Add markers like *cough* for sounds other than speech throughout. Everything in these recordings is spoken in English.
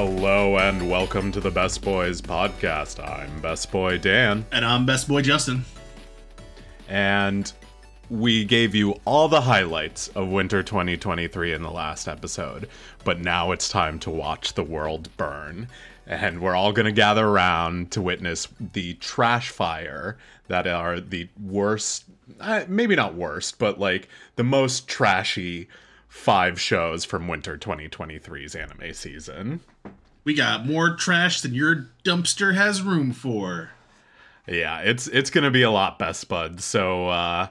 Hello and welcome to the Best Boys podcast. I'm Best Boy Dan, And I'm Best Boy Justin. and we gave you all the highlights of winter 2023 in the last episode, but now it's time to watch the world burn. And we're all going to gather around to witness the trash fire that are the worst, uh, maybe not worst, but like the most trashy five shows from winter 2023's anime season. We got more trash than your dumpster has room for. Yeah, it's it's gonna be a lot, best bud. So uh,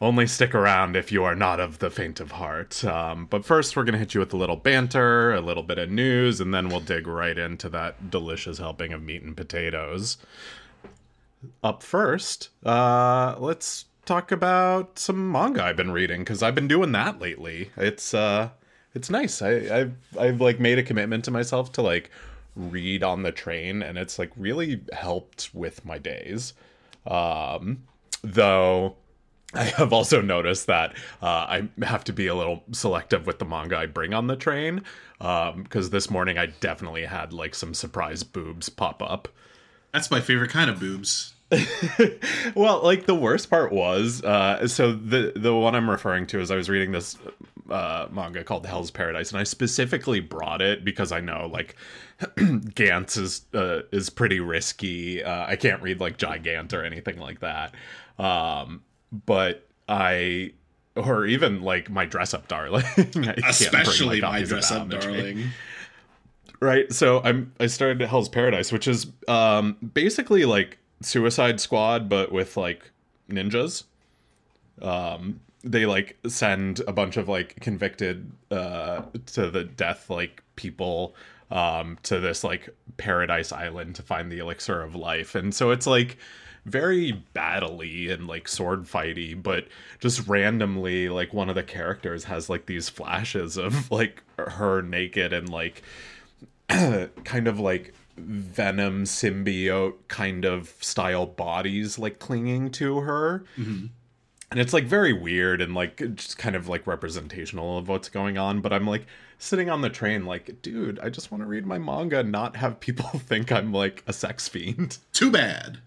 only stick around if you are not of the faint of heart. Um, but first, we're gonna hit you with a little banter, a little bit of news, and then we'll dig right into that delicious helping of meat and potatoes. Up first, uh, let's talk about some manga I've been reading because I've been doing that lately. It's uh, it's nice. I, I've I've like made a commitment to myself to like read on the train, and it's like really helped with my days. Um, though I have also noticed that uh, I have to be a little selective with the manga I bring on the train because this morning I definitely had like some surprise boobs pop up. That's my favorite kind of boobs. *laughs* well, like the worst part was, uh, so the the one I'm referring to is I was reading this uh, manga called Hell's Paradise, and I specifically brought it because I know like *clears throat* Gantz is uh, is pretty risky. Uh, I can't read like Gigant or anything like that, um, but I or even like my dress up darling, *laughs* can't bring, Especially like, my dress up on the train darling. right so i'm i started hell's paradise which is um basically like suicide squad but with like ninjas. Um they like send a bunch of like convicted uh to the death like people um to this like paradise island to find the elixir of life. And so it's like very battly and like sword fighty but just randomly like one of the characters has like these flashes of like her naked and like *clears throat* kind of like venom symbiote kind of style bodies like clinging to her. And it's like very weird and like just kind of like representational of what's going on but i'm like sitting on the train like dude i just want to read my manga and not have people *laughs* think i'm like a sex fiend. *laughs* Too bad.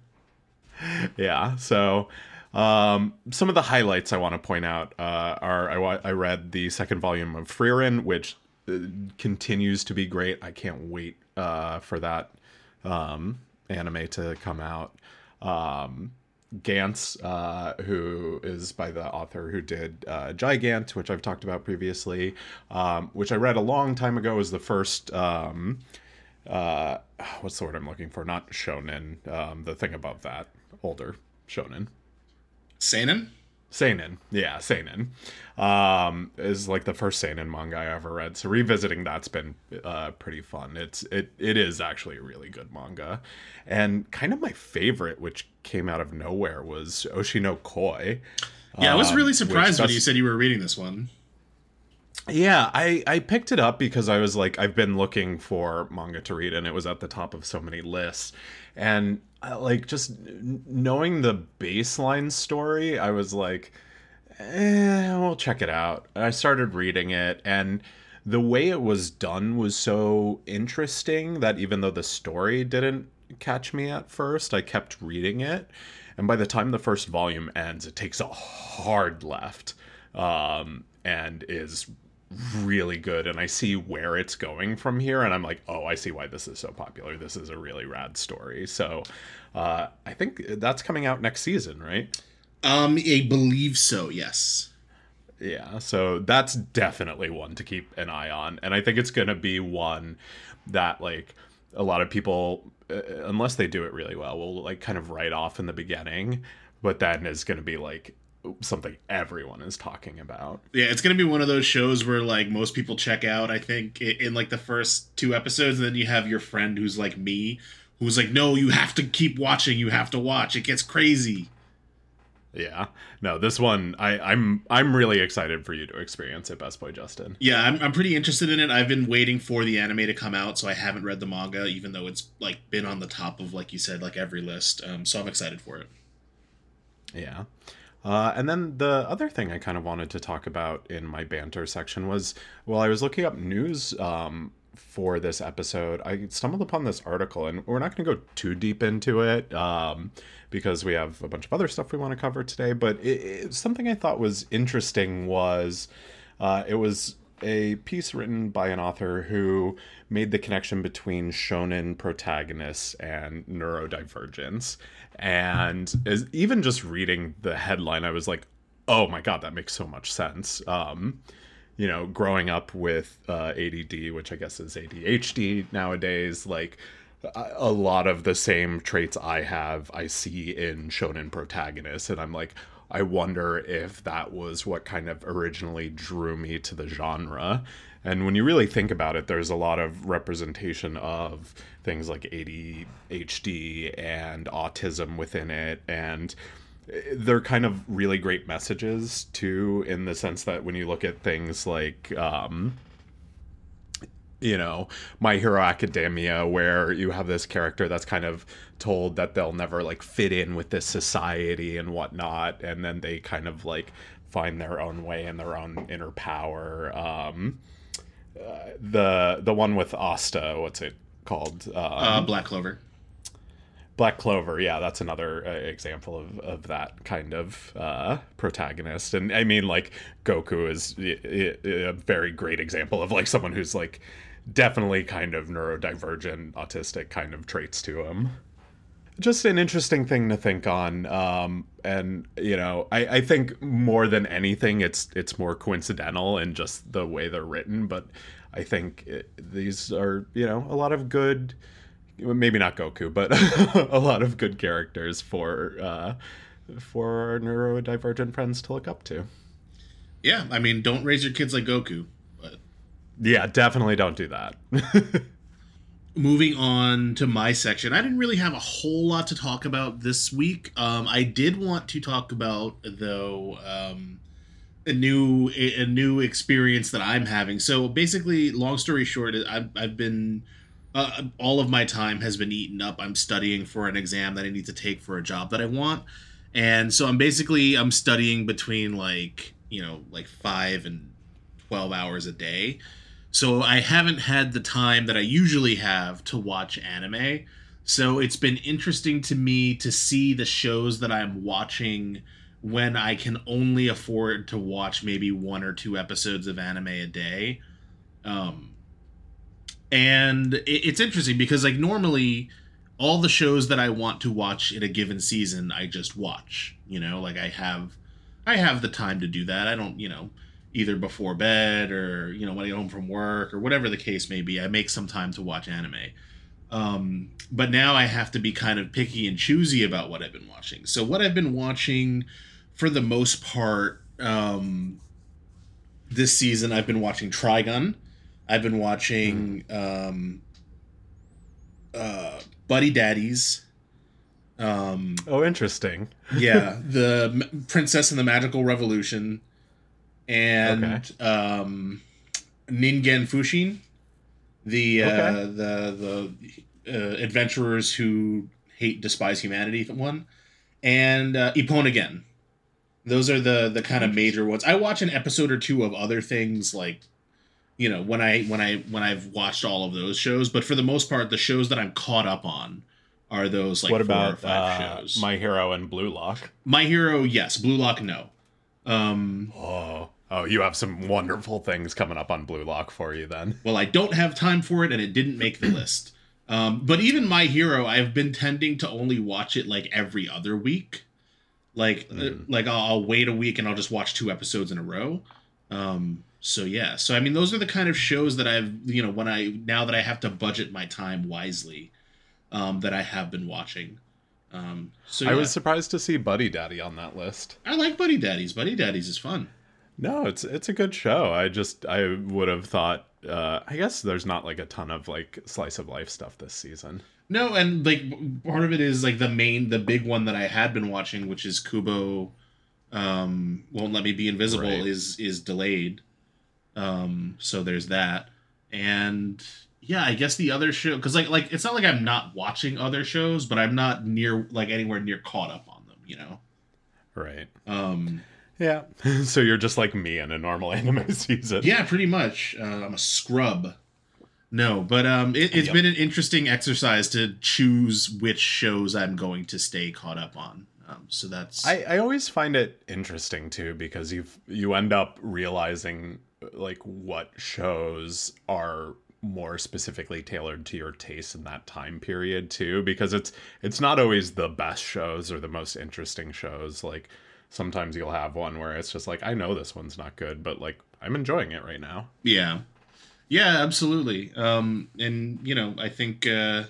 yeah so um some of the highlights i want to point out uh are i, I read the second volume of Frieren, which uh, continues to be great. I can't wait uh for that um anime to come out. Um Gantz, uh, who is by the author who did uh, Gigant, which I've talked about previously, um, which I read a long time ago, was the first um, uh what's the word i'm looking for? Not shonen um the thing above that older shonen. Seinen? Seinen. Yeah seinen. Um is like the first seinen manga i ever read. So revisiting that's been uh pretty fun. It's it it is actually a really good manga. And kind of my favorite which came out of nowhere was oshino koi. Yeah, I was um, really surprised when you said you were reading this one. Yeah, I I picked it up because I was like I've been looking for manga to read and it was at the top of so many lists. And uh, like just knowing the baseline story, I was like eh, we'll check it out. I started reading it and the way it was done was so interesting that even though the story didn't catch me at first, I kept reading it. And by the time the first volume ends, it takes a hard left um, and is really good. And I see where it's going from here. And I'm like, oh, I see why this is so popular. This is a really rad story. So uh, I think that's coming out next season, right? Um, I believe so, yes. Yeah, so that's definitely one to keep an eye on. And I think it's going to be one that, like, a lot of people, uh, unless they do it really well, will, like, kind of write off in the beginning, but then is going to be, like, something everyone is talking about. Yeah, it's gonna be one of those shows where like most people check out. I think in, in like the first two episodes, and then you have your friend who's like me, who's like, "No, you have to keep watching. You have to watch. It gets crazy." Yeah. No, this one I, I'm I'm really excited for you to experience it, Best Boy Justin. Yeah, I'm, I'm pretty interested in it. I've been waiting for the anime to come out, so I haven't read the manga, even though it's like been on the top of like you said, like every list. Um, so I'm excited for it. Yeah. Uh, and then the other thing I kind of wanted to talk about in my banter section was, while I was looking up news um, for this episode, I stumbled upon this article, and we're not going to go too deep into it um, because we have a bunch of other stuff we want to cover today. But it, it, something I thought was interesting was uh, it was a piece written by an author who made the connection between shonen protagonists and neurodivergence. And as, even just reading the headline, I was like, oh my God, that makes so much sense. Um, you know, growing up with uh, ADD, which I guess is ADHD nowadays, like a lot of the same traits I have, I see in shonen protagonists. And I'm like, I wonder if that was what kind of originally drew me to the genre. And when you really think about it, there's a lot of representation of things like ADHD and autism within it. And they're kind of really great messages, too, in the sense that when you look at things like, um, you know, My Hero Academia, where you have this character that's kind of told that they'll never like fit in with this society and whatnot, and then they kind of like find their own way and their own inner power. Um, uh, the the one with Asta, what's it called? Um, uh, Black Clover. Black Clover, yeah, that's another uh, example of, of that kind of uh, protagonist. And I mean, like, Goku is a, a very great example of like someone who's like definitely kind of neurodivergent, autistic kind of traits to him. Just an interesting thing to think on, um, and you know, I, I think more than anything, it's it's more coincidental in just the way they're written. But I think it, these are you know a lot of good, maybe not Goku, but *laughs* a lot of good characters for uh, for our neurodivergent friends to look up to. Yeah, I mean, don't raise your kids like Goku. But... Yeah, definitely don't do that. *laughs* Moving on to my section, I didn't really have a whole lot to talk about this week. Um, I did want to talk about though um, a new a, a, new experience that I'm having. So basically, long story short, I've, I've been uh, all of my time has been eaten up. I'm studying for an exam that I need to take for a job that I want, and so I'm basically I'm studying between like you know like five and twelve hours a day so I haven't had the time that I usually have to watch anime. So it's been interesting to me to see the shows that I'm watching when I can only afford to watch maybe one or two episodes of anime a day. Um, and it, it's interesting because like normally all the shows that I want to watch in a given season, I just watch. You know, like I have, I have the time to do that. I don't, you know, either before bed or you know when I get home from work or whatever the case may be. I make some time to watch anime. Um, but now I have to be kind of picky and choosy about what I've been watching. So what I've been watching, for the most part, um, this season I've been watching Trigun. I've been watching mm. um, uh, Buddy Daddies. Um, oh, interesting. yeah, *laughs* the Princess and the Magical Revolution and okay. um, Ningen Fushin, the uh, okay. the the uh, adventurers who hate despise humanity one, and uh, Ippon again. Those are the the kind of major ones. I watch an episode or two of other things like you know when I when I when I've watched all of those shows, but for the most part, the shows that I'm caught up on are those like what about uh, shows. My Hero and Blue Lock? My Hero, yes. Blue Lock, no. Um, oh, Oh, you have some wonderful things coming up on Blue Lock for you then. Well, I don't have time for it, and it didn't make the *clears throat* list. Um, but even My Hero, I've been tending to only watch it like every other week. Like, mm. like I'll, I'll, wait a week and I'll just watch two episodes in a row. Um, so yeah, so I mean, those are the kind of shows that I've, you know, when I now that I have to budget my time wisely, um, that I have been watching. Um, so yeah. I was surprised to see Buddy Daddy on that list. I like Buddy Daddies. Buddy Daddies is fun. No, it's it's a good show. I just I would have thought. Uh, I guess there's not like a ton of like slice of life stuff this season. No, and like part of it is like the main, the big one that I had been watching, which is Kubo, um, won't let me be invisible, right. is is delayed. Um, so there's that, and yeah, I guess the other show because like like it's not like I'm not watching other shows, but I'm not near like anywhere near caught up on them. You know. Right. Um yeah. *laughs* so you're just like me in a normal *laughs* anime season. Yeah, pretty much. Uh, I'm a scrub. No, but um, it, it's Yep. been an interesting exercise to choose which shows I'm going to stay caught up on. Um, so that's I, I always find it interesting too because you've you end up realizing like what shows are more specifically tailored to your taste in that time period too because it's it's not always the best shows or the most interesting shows like sometimes you'll have one where it's just like I know this one's not good but like I'm enjoying it right now. yeah, yeah, absolutely. Um, and you know, I think uh,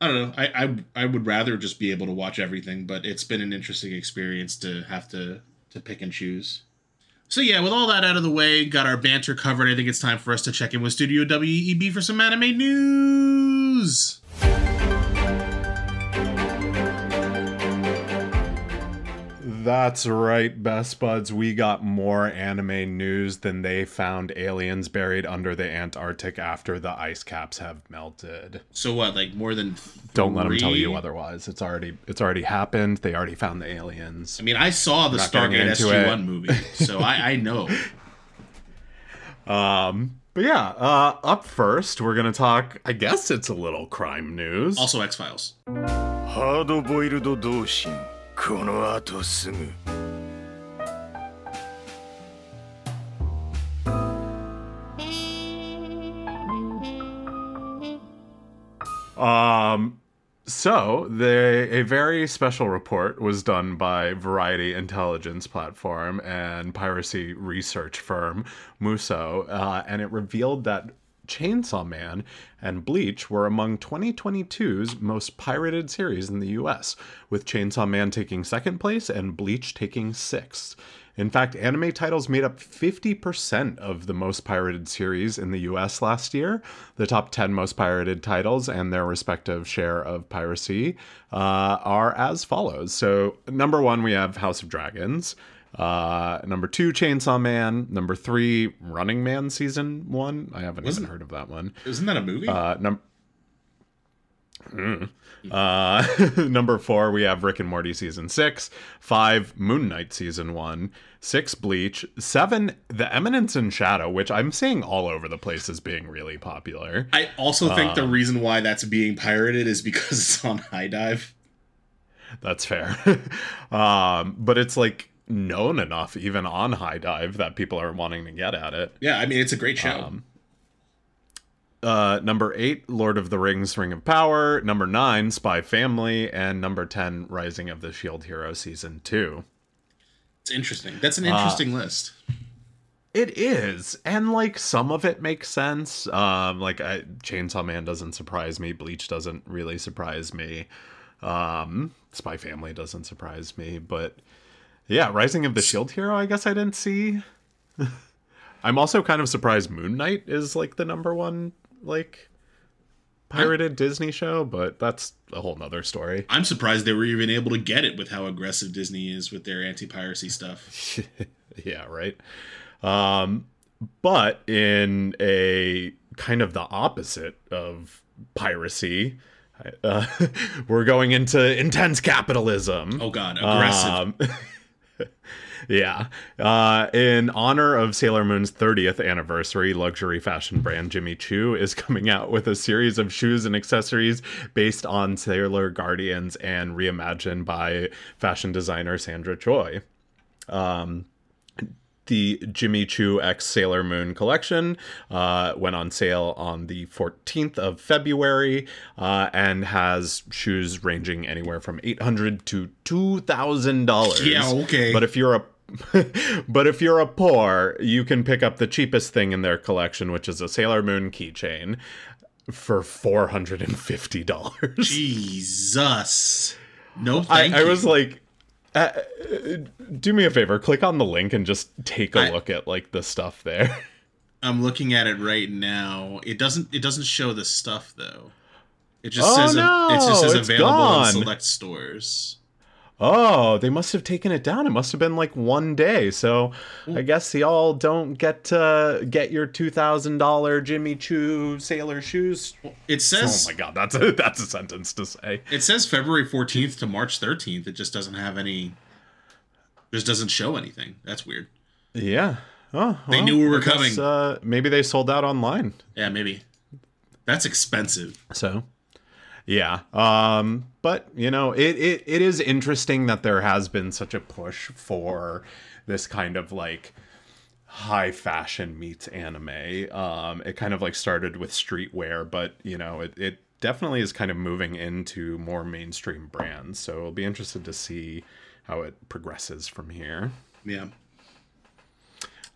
I don't know. I, I I would rather just be able to watch everything, but it's been an interesting experience to have to to pick and choose. So yeah, with all that out of the way, got our banter covered. I think it's time for us to check in with Studio WEB for some anime news. That's right, best buds. We got more anime news than they found aliens buried under the Antarctic after the ice caps have melted. So what, like more than? Don't let them tell you three? otherwise. It's already it's already happened. They already found the aliens. I mean, I saw the not getting Stargate into SG it. One movie, so I, I know. *laughs* Um, but yeah, uh, up first, we're gonna talk. I guess it's a little crime news. Also, X Files. ハードボイルド同心 この後すぐ Um, so the a very special report was done by Variety Intelligence Platform and piracy research firm Muso, uh, and it revealed that Chainsaw Man and Bleach were among 2022's most pirated series in the U.S., with Chainsaw Man taking second place and Bleach taking sixth. In fact, anime titles made up 50% of the most pirated series in the US last year. The top 10 most pirated titles and their respective share of piracy uh, are as follows. So, number one, we have House of Dragons. Uh, number two, Chainsaw Man. Number three, Running Man season one. I haven't Wasn't- even heard of that one. Isn't that a movie? Uh, num- Mm. Uh, *laughs* number four, we have Rick and Morty season six. Five, Moon Knight season one. Six, Bleach. Seven, The Eminence in Shadow, which I'm seeing all over the place as being really popular. I also think uh, the reason why that's being pirated is because it's on HIDIVE. That's fair. *laughs* um, but it's like known enough, even on HIDIVE, that people are wanting to get at it. Yeah, I mean it's a great show. Um, Uh, number eight, Lord of the Rings: Ring of Power. Number nine, Spy Family, and number ten, Rising of the Shield Hero season two. it's interesting. That's uh, an interesting list. It is, and like some of it makes sense. Um, like I, Chainsaw Man doesn't surprise me. Bleach doesn't really surprise me. Um, Spy Family doesn't surprise me, but yeah, Rising of the Shield Hero. I guess I didn't see. *laughs* I'm also kind of surprised Moon Knight is like the number one like pirated Disney show, but that's a whole nother story. I'm surprised they were even able to get it with how aggressive Disney is with their anti-piracy stuff. *laughs* yeah, right. Um, but in a kind of the opposite of piracy, uh, *laughs* we're going into intense capitalism. Oh god, aggressive. Um, yeah. Uh, in honor of Sailor Moon's 30th anniversary, luxury fashion brand Jimmy Choo is *laughs* coming out with a series of shoes and accessories based on Sailor Guardians and reimagined by fashion designer Sandra Choi. Um, the Jimmy Choo X Sailor Moon collection uh, went on sale on the 14th of February uh, and has shoes ranging anywhere from 800 to $2,000. Yeah, okay. But if you're a *laughs* but if you're a poor, you can pick up the cheapest thing in their collection, which is a Sailor Moon keychain for four hundred and fifty dollars. Jesus. No I, I was like, uh, uh, do me a favor, click on the link and just take a I- look at like the stuff there. *laughs* I'm looking at it right now. It doesn't it doesn't show the stuff though. It just Oh, says no, it just says available gone. in select stores. Oh, they must have taken it down. It must have been like one day. So I guess y'all don't get to get your two thousand dollar Jimmy Choo Sailor shoes. It says. Oh my god, that's a that's a sentence to say. it says February 14th to March 13th. It just doesn't have any just doesn't show anything. That's weird. Yeah. Oh, They well, knew we were guess, coming. Uh, maybe they sold out online. Yeah, maybe. That's expensive. So, yeah. Um, but you know, it, it it is interesting that there has been such a push for this kind of like high fashion meets anime. Um, it kind of like started with streetwear, but you know, it, it definitely is kind of moving into more mainstream brands. So it'll be interested to see how it progresses from here. Yeah.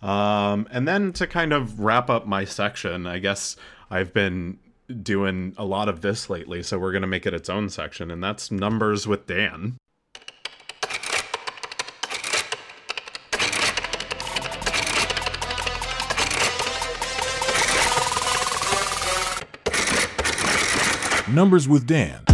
Um, and then to kind of wrap up my section, I guess I've been doing a lot of this lately, so we're going to make it its own section, and that's Numbers with Dan. Numbers with Dan.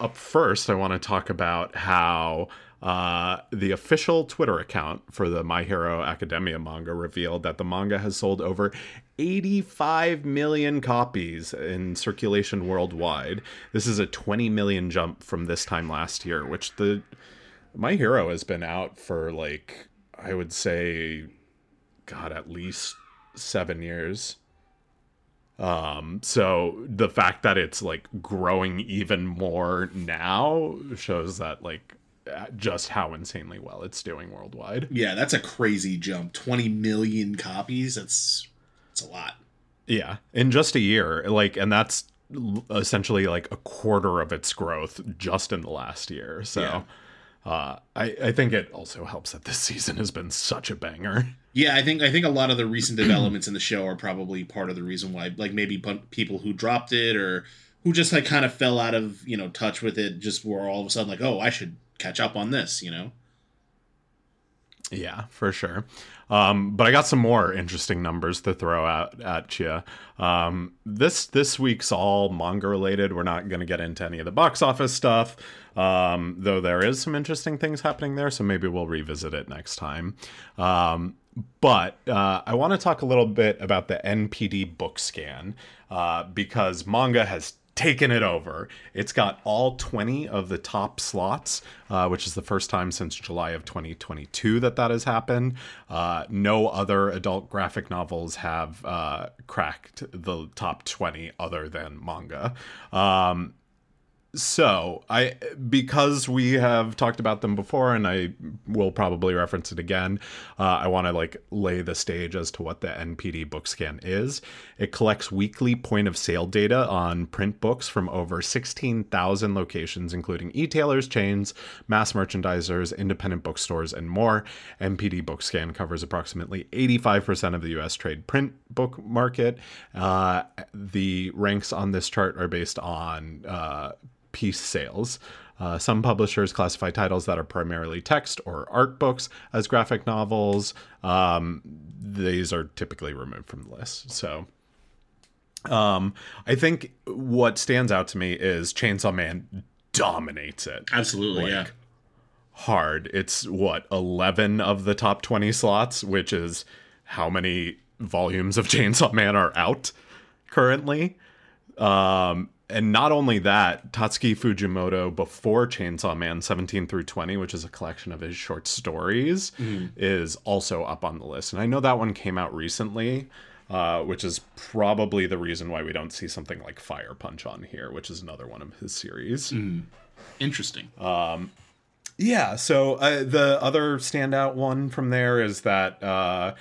Up first, I want to talk about how uh, the official Twitter account for the My Hero Academia manga revealed that the manga has sold over 85 million copies in circulation worldwide. This is a 20 million jump from this time last year, which the My Hero has been out for like, I would say, God, at least seven years. Um, so the fact that it's like growing even more now shows that like just how insanely well it's doing worldwide. Yeah, that's a crazy jump. 20 million copies. That's that's a lot. Yeah, in just a year, like, and that's essentially like a quarter of its growth just in the last year. So, Yeah. uh, I I think it also helps that this season has been such a banger. Yeah, I think I think a lot of the recent *clears throat* developments in the show are probably part of the reason why like maybe people who dropped it or who just like kind of fell out of, you know, touch with it just were all of a sudden like, "Oh, I should catch up on this," you know. Yeah, for sure. Um, but I got some more interesting numbers to throw out at you. Um, this this week's all manga related. We're not going to get into any of the box office stuff, um, though there is some interesting things happening there. So maybe we'll revisit it next time. But uh, I want to talk a little bit about the NPD book scan uh, because manga has taken it over. It's got all 20 of the top slots, uh, which is the first time since July of 2022 that that has happened. Uh, no other adult graphic novels have uh, cracked the top 20 other than manga. Um, so I because we have talked about them before and I will probably reference it again. Uh, I want to like lay the stage as to what the NPD book scan is. It collects weekly point of sale data on print books from over 16,000 locations, including e-tailers, chains, mass merchandisers, independent bookstores, and more. NPD book scan covers approximately 85% of the U.S. trade print book market. Uh, the ranks on this chart are based on uh, piece sales. Uh, some publishers classify titles that are primarily text or art books as graphic novels. Um, these are typically removed from the list. So, um, I think what stands out to me is Chainsaw Man dominates it Absolutely, Like, yeah. hard. It's what 11 of the top 20 slots, which is how many volumes of *laughs* Chainsaw Man are out currently. Um, and not only that, Tatsuki Fujimoto before Chainsaw Man 17 through 20, which is a collection of his short stories, is also up on the list. And I know that one came out recently, uh, which is probably the reason why we don't see something like Fire Punch on here, which is another one of his series. Interesting. Yeah. So uh, the other standout one from there is that uh,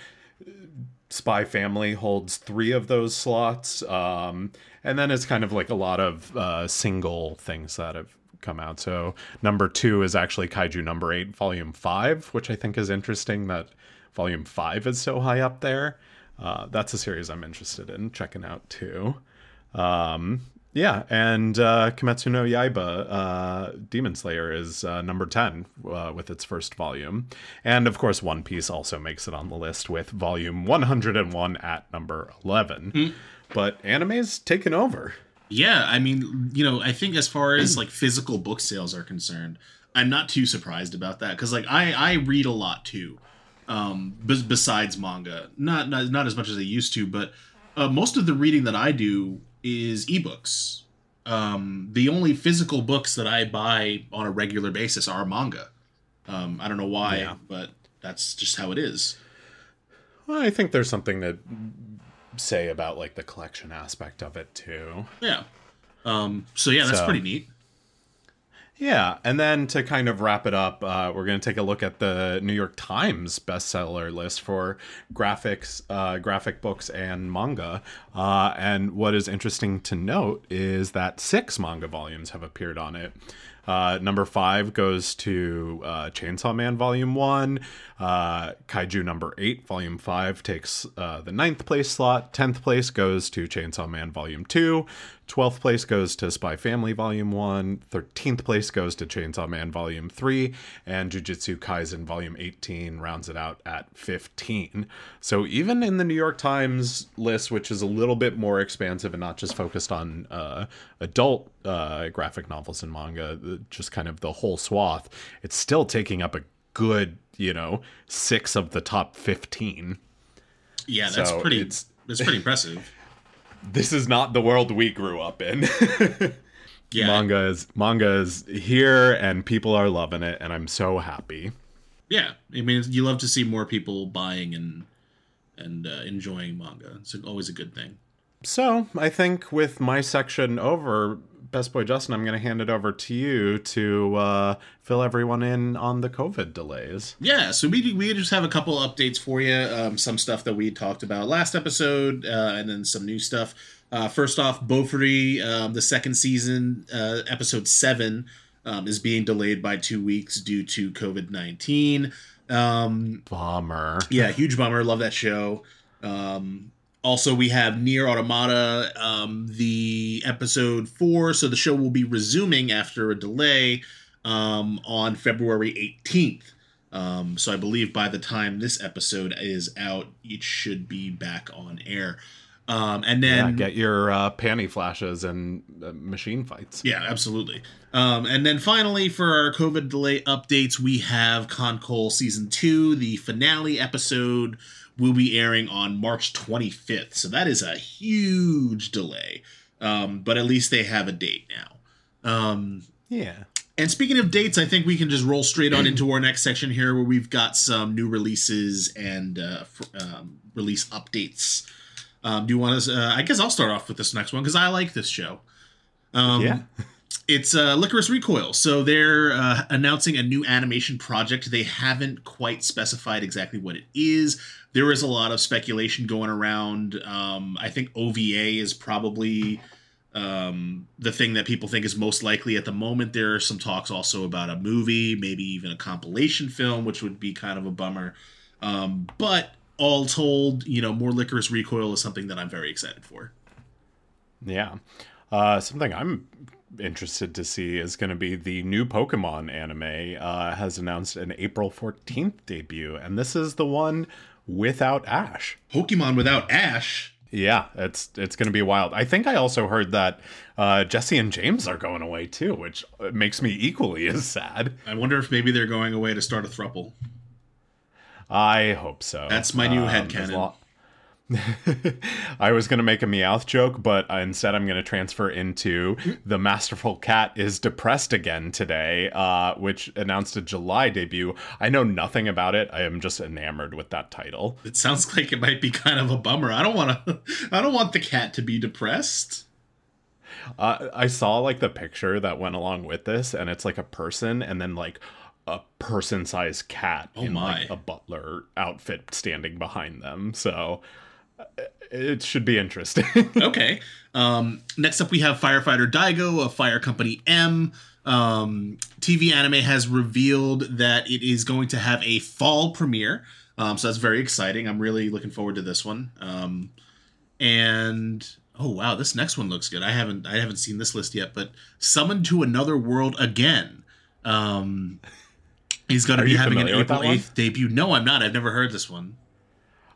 Spy Family holds three of those slots, um, and then it's kind of like a lot of uh, single things that have come out. So number two is actually Kaiju number eight, volume five, which I think is interesting that volume five is so high up there. Uh, that's a series I'm interested in checking out too. Um, yeah, and uh, Kimetsu no Yaiba, uh, Demon Slayer is uh, number 10 uh, with its first volume. And of course, One Piece also makes it on the list with volume 101 at number 11. But anime's taken over. Yeah, I mean, you know, I think as far as like physical book sales are concerned, I'm not too surprised about that because like I I read a lot too, um, bes- besides manga, not, not not as much as I used to, but uh, most of the reading that I do is ebooks. um, the only physical books that I buy on a regular basis are manga. Um, I don't know why, Yeah. but that's just how it is. Well, I think there's something to say about like the collection aspect of it too. Yeah. Um, so yeah, that's So- pretty neat. Yeah, and then to kind of wrap it up, uh, we're going to take a look at the New York Times bestseller list for graphics, uh, graphic books, and manga. Uh, and what is interesting to note is that six manga volumes have appeared on it. Uh, number five goes to uh, Chainsaw Man Volume One. Uh, Kaiju number eight, Volume Five, takes uh, the ninth place slot. Tenth place goes to Chainsaw Man Volume Two. Twelfth place goes to Spy Family Volume One. Thirteenth place goes to Chainsaw Man Volume Three, and Jujutsu Kaisen Volume Eighteen rounds it out at fifteen. So even in the New York Times list, which is a little bit more expansive and not just focused on uh, adult uh, graphic novels and manga, just kind of the whole swath, it's still taking up a good, you know, six of the top fifteen. Yeah, that's So pretty. it's- That's pretty impressive. *laughs* This is not the world we grew up in. *laughs* Yeah, manga is manga is here and people are loving it and I'm so happy. yeah. I mean, you love to see more people buying and and uh, enjoying manga. It's always a good thing. So I think with my section over, Best Boy Justin, I'm going to hand it over to you to uh, fill everyone in on the COVID delays. Yeah, so we we just have a couple updates for you. Um, some stuff that we talked about last episode, uh, and then some new stuff. Uh, first off, Bofuri, um, the second season, uh, episode seven, um, is being delayed by two weeks due to COVID nineteen. Um, Bummer. yeah, huge bummer. Love that show. Um, also, we have NieR:Automata, um, the episode four. So the show will be resuming after a delay um, on February 18th. Um, so I believe by the time this episode is out, it should be back on air. Um, and Yeah, then get your uh, panty flashes and uh, machine fights. yeah, absolutely. Um, and then finally, for our COVID delay updates, we have KanColle season two. The finale episode will be airing on March 25th. So that is a huge delay. Um, but at least they have a date now. Um, Yeah. and speaking of dates, I think we can just roll straight on into our next section here, where we've got some new releases and uh, um, release updates. Um, do you want to? Uh, I guess I'll start off with this next one because I like this show. Um, yeah. it's uh, Lycoris Recoil. So they're uh, announcing a new animation project. They haven't quite specified exactly what it is. There is a lot of speculation going around. Um, I think OVA is probably um, the thing that people think is most likely at the moment. There are some talks also about a movie, maybe even a compilation film, which would be kind of a bummer. Um, but all told, you know, more Lycoris Recoil is something that I'm very excited for. Yeah. Uh, something I'm interested to see is going to be the new Pokemon anime uh, has announced an April 14th debut, and this is the one without Ash. Pokemon without Ash. Yeah, it's it's going to be wild. I think I also heard that uh, Jessie and James are going away too, which makes me equally *laughs* as sad. I wonder if maybe they're going away to start a thruple. I hope so. That's my new Um, headcanon. as lo- *laughs* I was going to make a Meowth joke, but instead I'm going to transfer into the Masterful Cat is depressed again today, uh, which announced a July debut. I know nothing about it. I am just enamored with that title. It sounds *laughs* like it might be kind of a bummer. I don't want to. *laughs* I don't want the cat to be depressed. Uh, I saw like the picture that went along with this, and it's like a person, and then like a person-sized cat Oh in like my. a butler outfit standing behind them. So it should be interesting. *laughs* Okay. Um, next up, we have Firefighter Daigo of Fire Company M. Um, TV Anime has revealed that it is going to have a fall premiere. Um, so that's very exciting. I'm really looking forward to this one. Um, and oh wow, this next one looks good. I haven't I haven't seen this list yet, but Summoned to Another World again. Um, he's going to be having an familiar with that April 8th debut. No, I'm not. I've never heard this one.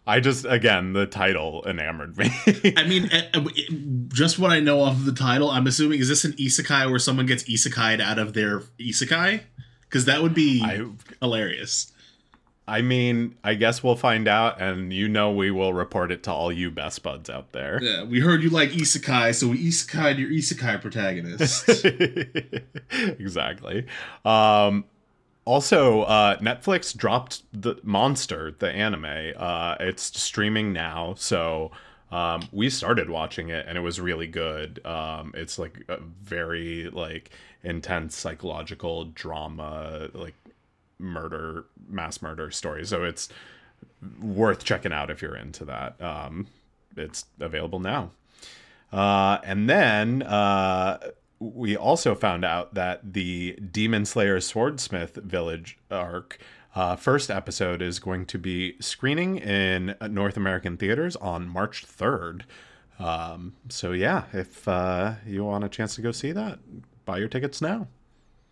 I just again the title enamored me. I mean, eh, eh, just what I know off of the title, I'm assuming is this an isekai where someone gets isekai'd out of their isekai? Because that would be I hilarious. I mean, I guess we'll find out, and you know we will report it to all you best buds out there. Yeah, we heard you like isekai, so we isekai your isekai protagonist. *laughs* exactly. Um, also, uh, Netflix dropped the Monster, the anime. Uh, it's streaming now, so um, we started watching it, and it was really good. Um, it's like a very like intense psychological drama, like murder, mass murder story. So it's worth checking out if you're into that. Um, it's available now. Uh, and then uh, we also found out that the Demon Slayer Swordsmith Village arc uh, first episode is going to be screening in North American theaters on March 3rd. Um, so, yeah, if uh, you want a chance to go see that, buy your tickets now.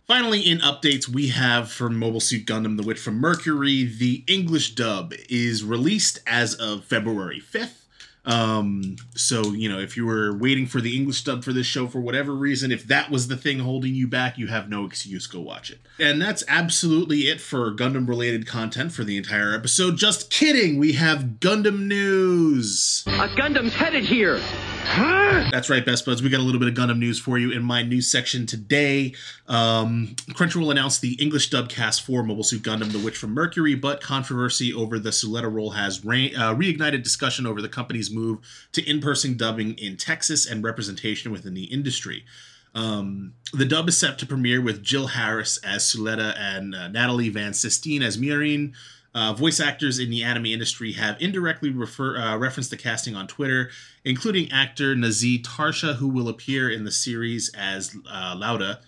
Finally, in updates, we have for Mobile Suit Gundam The Witch from Mercury, the English dub is released as of February 5th. Um, so, you know, if you were waiting for the English dub for this show for whatever reason, if that was the thing holding you back, you have no excuse. Go watch it. And that's absolutely it for Gundam related content for the entire episode. Just kidding. We have Gundam news. A Gundam's headed here. *gasps* That's right, Best Buds. We got a little bit of Gundam news for you in my news section today. Um, Crunchyroll announced the English dub cast for Mobile Suit Gundam: The Witch from Mercury, but controversy over the Suletta role has re- uh, reignited discussion over the company's move to in-person dubbing in Texas and representation within the industry. Um, the dub is set to premiere with Jill Harris as Suletta and uh, Natalie Van Sistine as Miorine. Uh, voice actors in the anime industry have indirectly refer, uh, referenced the casting on Twitter, including actor Nazeeh Tarsha, who will appear in the series as uh, Lauda.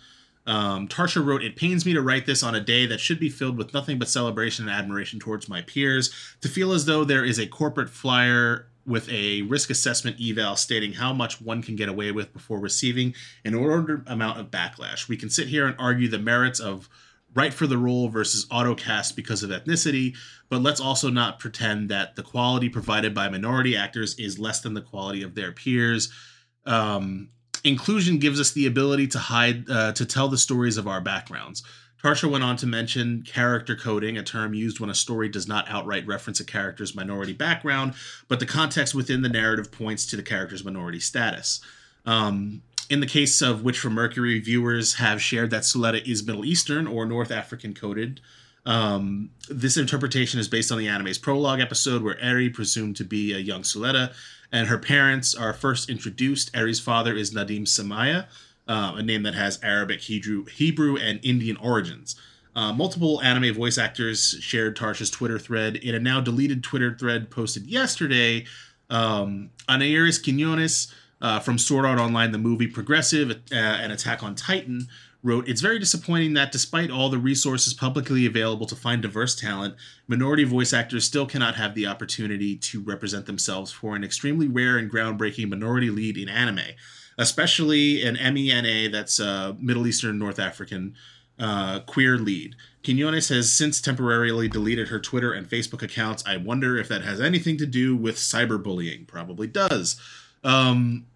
Um, Tarsha wrote, It pains me to write this on a day that should be filled with nothing but celebration and admiration towards my peers. To feel as though there is a corporate flyer with a risk assessment eval stating how much one can get away with before receiving an ordered amount of backlash. We can sit here and argue the merits of right for the role versus autocast because of ethnicity, but let's also not pretend that the quality provided by minority actors is less than the quality of their peers. Um, inclusion gives us the ability to hide, uh, to tell the stories of our backgrounds. Tarsha went on to mention character coding, a term used when a story does not outright reference a character's minority background, but the context within the narrative points to the character's minority status. Um, in the case of Witch from Mercury, viewers have shared that Suletta is Middle Eastern or North African coded. Um, this interpretation is based on the anime's prologue episode where Eri, presumed to be a young Suletta, and her parents are first introduced. Eri's father is Nadim Samaya, uh, a name that has Arabic, Hebrew, Hebrew and Indian origins. Uh, multiple anime voice actors shared Tarsha's Twitter thread. In a now deleted Twitter thread posted yesterday, um, Anairis Quinones, uh, from Sword Art Online, the movie Progressive, uh, and Attack on Titan, wrote, It's very disappointing that despite all the resources publicly available to find diverse talent, minority voice actors still cannot have the opportunity to represent themselves for an extremely rare and groundbreaking minority lead in anime, especially an MENA that's a Middle Eastern North African uh, queer lead. Quinones has since temporarily deleted her Twitter and Facebook accounts. I wonder if that has anything to do with cyberbullying. Probably does. Um,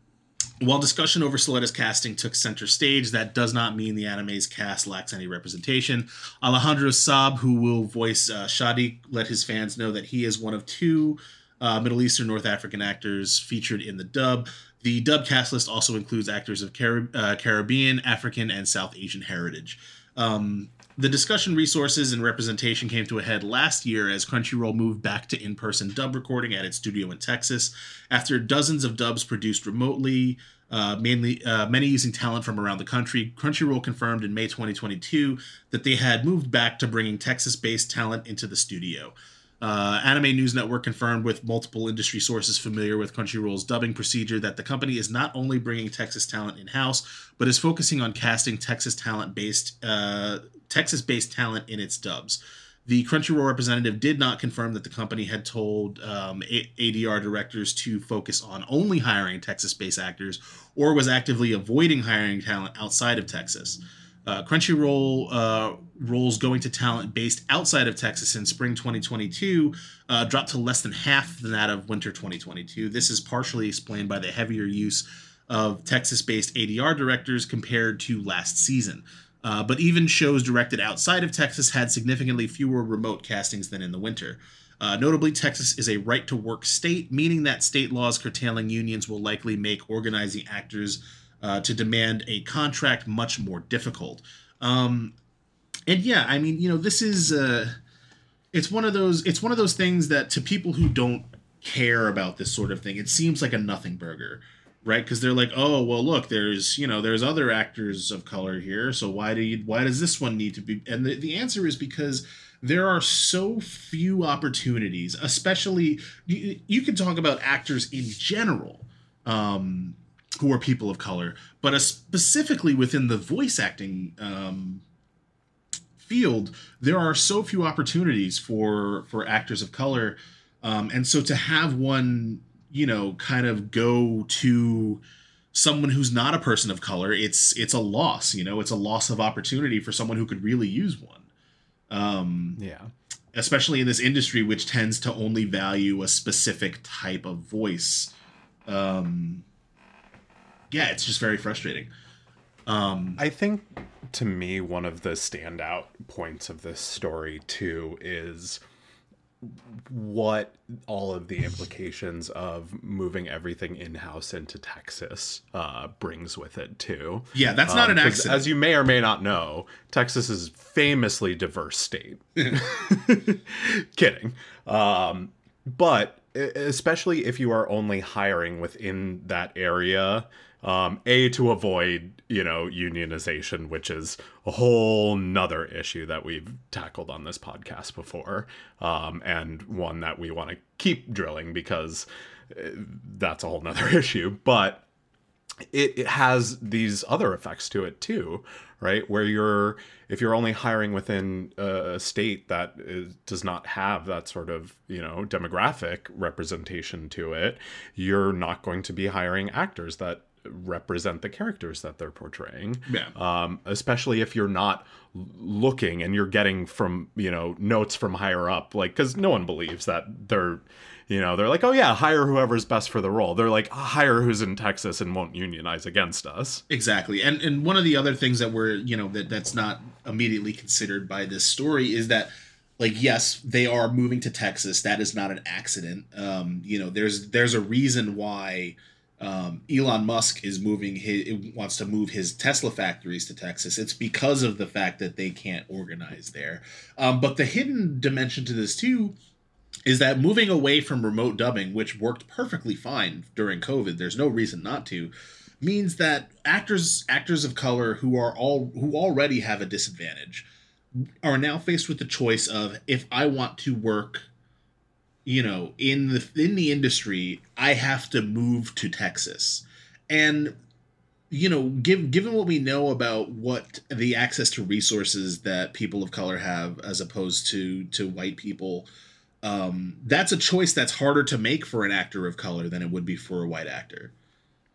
while discussion over Suletta's casting took center stage, that does not mean the anime's cast lacks any representation. Alejandro Saab, who will voice uh, Shadi, let his fans know that he is one of two uh, Middle Eastern North African actors featured in the dub. The dub cast list also includes actors of Carib- uh, Caribbean, African, and South Asian heritage. Um, the discussion resources and representation came to a head last year as Crunchyroll moved back to in person dub recording at its studio in Texas. After dozens of dubs produced remotely, uh, mainly uh, many using talent from around the country, Crunchyroll confirmed in May 2022 that they had moved back to bringing Texas based talent into the studio. Uh, Anime News Network confirmed with multiple industry sources familiar with Crunchyroll's dubbing procedure that the company is not only bringing Texas talent in house, but is focusing on casting Texas talent based uh, Texas based talent in its dubs. The Crunchyroll representative did not confirm that the company had told um, ADR directors to focus on only hiring Texas based actors or was actively avoiding hiring talent outside of Texas. Uh, Crunchyroll uh, roles going to talent based outside of Texas in spring 2022 uh, dropped to less than half than that of winter 2022. This is partially explained by the heavier use of Texas based ADR directors compared to last season. Uh, but even shows directed outside of Texas had significantly fewer remote castings than in the winter. Uh, notably, Texas is a right to work state, meaning that state laws curtailing unions will likely make organizing actors uh, to demand a contract much more difficult. Um, and yeah, I mean, you know, this is uh, it's one of those it's one of those things that to people who don't care about this sort of thing, it seems like a nothing burger, right? Because they're like, oh, well, look, there's you know, there's other actors of color here, so why do you why does this one need to be? And the, the answer is because there are so few opportunities, especially you, you can talk about actors in general. Um, who are people of color, but uh, specifically within the voice acting um, field, there are so few opportunities for for actors of color, um, and so to have one, you know, kind of go to someone who's not a person of color, it's it's a loss. You know, it's a loss of opportunity for someone who could really use one. Um, Yeah. especially in this industry, which tends to only value a specific type of voice. Um, yeah, it's just very frustrating. Um, I think to me, one of the standout points of this story, too, is what all of the implications of moving everything in-house into Texas uh, brings with it too. yeah, that's not Um, an 'cause accident. As you may or may not know, Texas is famously diverse state. *laughs* Kidding. Um, but especially if you are only hiring within that area, um, a to avoid you know unionization, which is a whole nother issue that we've tackled on this podcast before, um, and one that we want to keep drilling because uh, that's a whole nother *laughs* issue. But it, it has these other effects to it too right where you're if you're only hiring within a state that is, does not have that sort of you know demographic representation to it you're not going to be hiring actors that represent the characters that they're portraying Yeah. um, especially if you're not looking and you're getting from you know notes from higher up like because no one believes that they're you know they're like oh yeah hire whoever's best for the role they're like hire who's in texas and won't unionize against us Exactly. And and one of the other things that we're, you know, that that's not immediately considered by this story is that like yes, they are moving to Texas. That is not an accident. Um, you know, there's there's a reason why um, Elon Musk is moving his wants to move his Tesla factories to Texas. It's because of the fact that they can't organize there. Um, but the hidden dimension to this too is that moving away from remote dubbing, which worked perfectly fine during COVID, there's no reason not to, means that actors actors of color who are all who already have a disadvantage are now faced with the choice of if I want to work you know in the in the industry I have to move to Texas. And you know give, given what we know about what the access to resources that people of color have as opposed to to white people um, that's a choice that's harder to make for an actor of color than it would be for a white actor.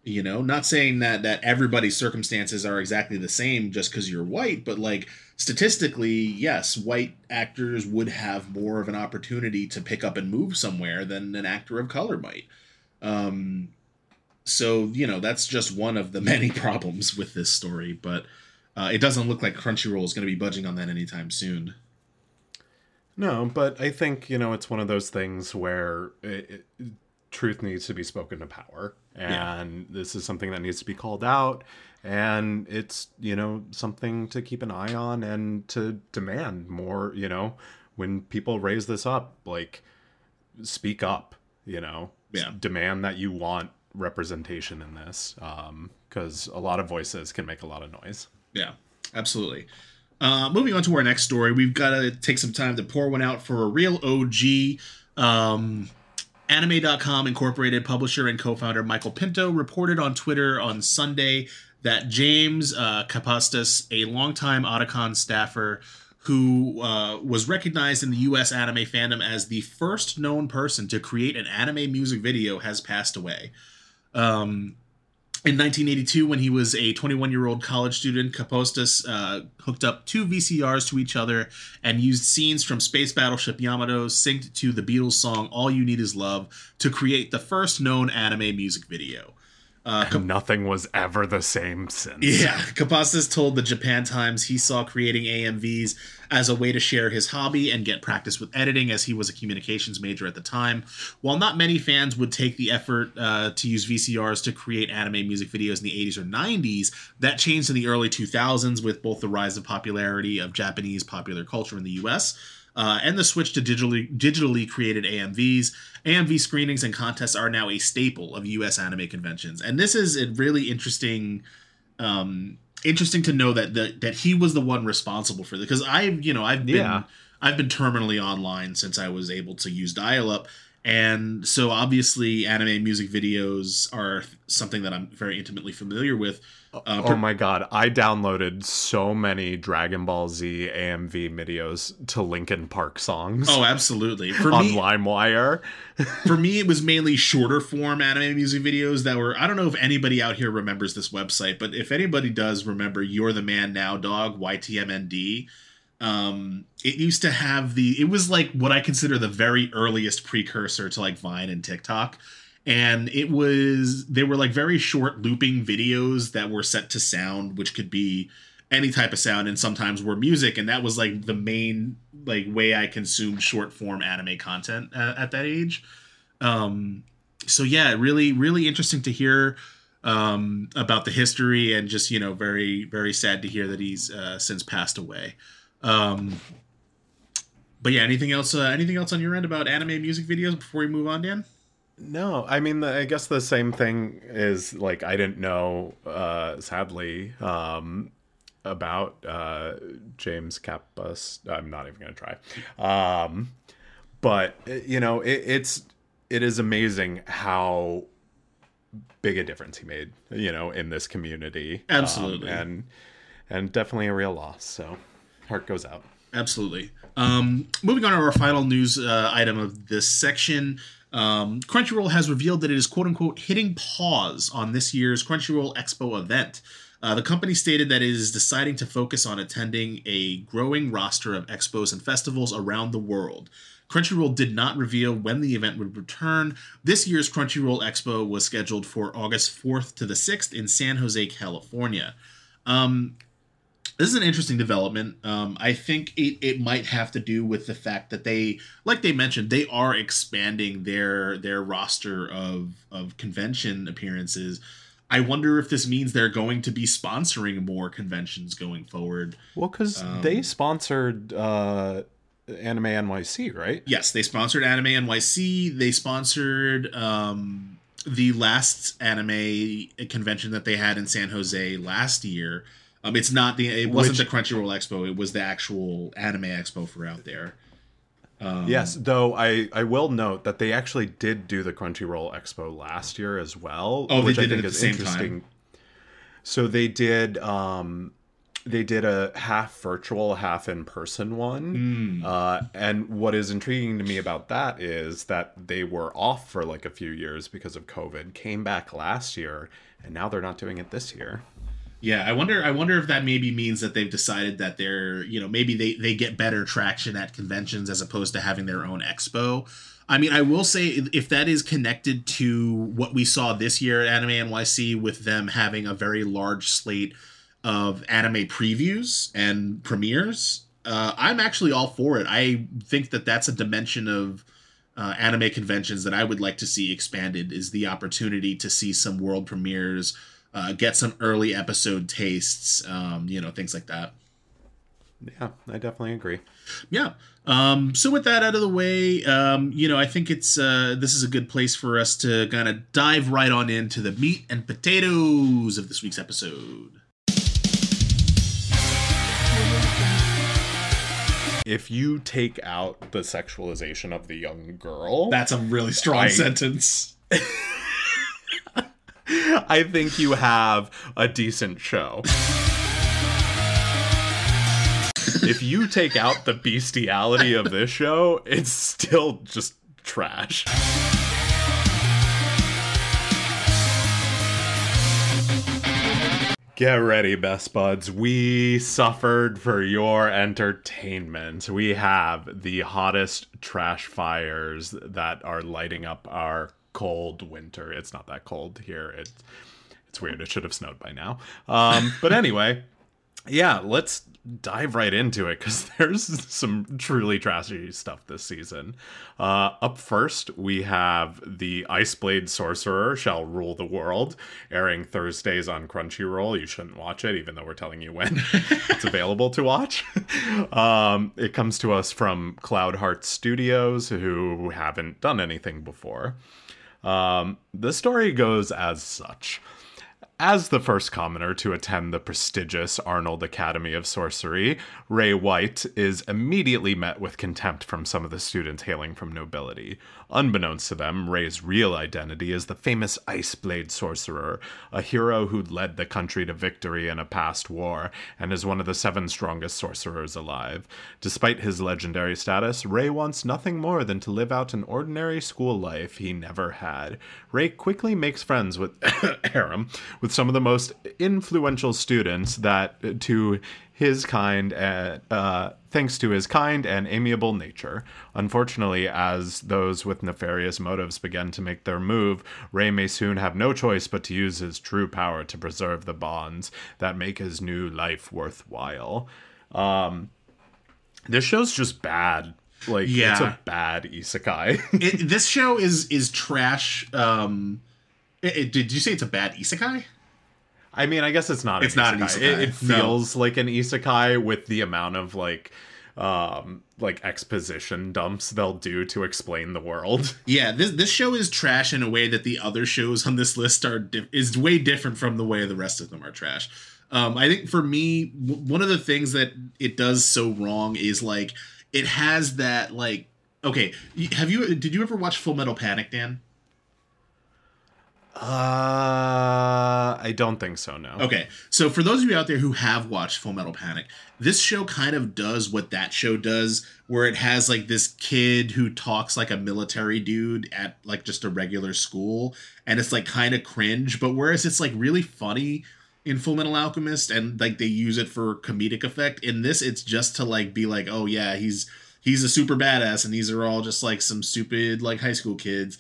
You know not saying that that everybody's circumstances are exactly the same just because you're white but like statistically yes white actors would have more of an opportunity to pick up and move somewhere than an actor of color might. Um so you know that's just one of the *laughs* many problems with this story but uh, it doesn't look like crunchyroll is going to be budging on that anytime soon. No but i think you know it's one of those things where it, it, truth needs to be spoken to power. And this is something that needs to be called out and it's you know something to keep an eye on and to demand more you know when people raise this up like speak up you know Yeah. demand that you want representation in this um because a lot of voices can make a lot of noise Yeah, absolutely. Uh, moving on to our next story, we've got to take some time to pour one out for a real OG. Um, Anime.com Incorporated publisher and co founder Michael Pinto reported on Twitter on Sunday that James uh, a longtime Otakon staffer who uh, was recognized in the US anime fandom as the first known person to create an anime music video, has passed away. Um, in 1982, when he was a 21 year old college student, Kaposztas uh, hooked up two VCRs to each other and used scenes from Space Battleship Yamato synced to the Beatles song All You Need Is Love to create the first known anime music video. Uh, Nothing was ever the same since. yeah, Kapasas told the Japan Times he saw creating AMVs as a way to share his hobby and get practice with editing, as he was a communications major at the time. While not many fans would take the effort uh, to use VCRs to create anime music videos in the 80s or 90s, that changed in the early 2000s with both the rise of popularity of Japanese popular culture in the US. Uh, and the switch to digitally digitally created AMVs. AMV screenings and contests are now a staple of U.S. anime conventions, and this is a really interesting um interesting to know that that, that he was the one responsible for this because i've you know i've been Yeah. i've been terminally online since i was able to use dial-up and so obviously anime music videos are something that i'm very intimately familiar with. Uh, Oh per- my god, I downloaded so many Dragon Ball Z AMV videos to Linkin Park songs oh absolutely. For on me LimeWire. *laughs* for me it was mainly shorter form anime music videos that were i don't know if anybody out here remembers this website but if anybody does remember you're the man now dog ytmnd um it used to have the it was like what i consider the very earliest precursor to like vine and tiktok. And it was they were like very short looping videos that were set to sound which could be any type of sound and sometimes were music. And that was like the main like way i consumed short form anime content uh, at that age. Um so yeah really really interesting to hear um about the history and just you know very very sad to hear that he's uh since passed away um but yeah anything else uh, anything else on your end about anime music videos before we move on dan No, I mean, I guess the same thing is like I didn't know, uh, sadly, um, about uh, James Kappas. I'm not even gonna try. Um, but you know, it, it's it is amazing how big a difference he made. You know, in this community, Um, Absolutely. and and definitely a real loss. So, heart goes out. Absolutely. Um, moving on to our final news uh, item of this section. Um, Crunchyroll has revealed that it is quote unquote hitting pause on this year's Crunchyroll Expo event. Uh, the company stated that it is deciding to focus on attending a growing roster of expos and festivals around the world. Crunchyroll did not reveal when the event would return. This year's Crunchyroll Expo was scheduled for August 4th to the 6th in San Jose, California. Um, this is an interesting development. Um, I think it, it might have to do with the fact that they, like they mentioned, they are expanding their their roster of of convention appearances. I wonder if this means they're going to be sponsoring more conventions going forward. Well, because they sponsored uh, Anime NYC, right? Yes, they sponsored Anime NYC. They sponsored um, the last anime convention that they had in San Jose last year. Um, it's not the it wasn't Which- the Crunchyroll Expo. It was the actual Anime Expo for out there. Um, Yes, though I, I will note that they actually did do the Crunchyroll Expo last year as well. Oh, they which did I it think at is the same interesting. So they did um they did a half virtual, half in person one. Hmm. Uh, and what is intriguing to me about that is that they were off for like a few years because of COVID, came back last year, and now they're not doing it this year. Yeah, I wonder. I wonder if that maybe means that they've decided that they're, you know, maybe they they get better traction at conventions as opposed to having their own expo. I mean, I will say if that is connected to what we saw this year at Anime NYC with them having a very large slate of anime previews and premieres, uh, I'm actually all for it. I think that that's a dimension of uh, anime conventions that I would like to see expanded is the opportunity to see some world premieres, uh, get some early episode tastes, um, you know, things like that. Yeah, I definitely agree. Yeah. Um, so with that out of the way, um, you know, I think it's uh, this is a good place for us to kind of dive right on into the meat and potatoes of this week's episode. If you take out the sexualization of the young girl, That's a really strong Right. sentence. *laughs* I think you have a decent show. if you take out the bestiality of this show, it's still just trash. Get ready, best buds. We suffered for your entertainment. We have the hottest trash fires that are lighting up our cold winter. It's not that cold here. It's It's weird. It should have snowed by now. Um, but anyway, yeah, let's dive right into it because *laughs* there's some truly trashy stuff this season. Uh, up first, we have the Iceblade Sorcerer Shall Rule the World, airing Thursdays on Crunchyroll. You shouldn't watch it, even though we're telling you when *laughs* it's available to watch. *laughs* Um, it comes to us from Cloud Heart Studios, who haven't done anything before. Um, the story goes as such. As the first commoner to attend the prestigious Arnold Academy of Sorcery, Ray White is immediately met with contempt from some of the students hailing from nobility. Unbeknownst to them, Ray's real identity is the famous Iceblade Sorcerer, a hero who led the country to victory in a past war and is one of the seven strongest sorcerers alive. Despite his legendary status, Ray wants nothing more than to live out an ordinary school life he never had. Ray quickly makes friends with *coughs* Harem, with some of the most influential students that to his kind and uh, thanks to his kind and amiable nature. Unfortunately, as those with nefarious motives begin to make their move, Ray may soon have no choice but to use his true power to preserve the bonds that make his new life worthwhile. Um, this show's just bad. Like yeah. it's a bad isekai. *laughs* it, this show is is trash. Um, it- it- did you say it's a bad isekai? I mean, I guess it's not. It's an not an isekai. It, isekai. it No. feels like an isekai with the amount of like, um, like exposition dumps they'll do to explain the world. *laughs* Yeah, this this show is trash in a way that the other shows on this list are di- is way different from the way the rest of them are trash. Um, I think for me, w- one of the things that it does so wrong is like it has that like okay. Have you did you ever watch Full Metal Panic, Dan? Uh, I don't think so. No. Okay, so for those of you out there who have watched Full Metal Panic, this show kind of does what that show does, where it has like this kid who talks like a military dude at like just a regular school, and it's like kind of cringe. But whereas it's like really funny in Full Metal Alchemist, and like they use it for comedic effect, in this it's just to like be like, oh yeah, he's he's a super badass, and these are all just like some stupid like high school kids.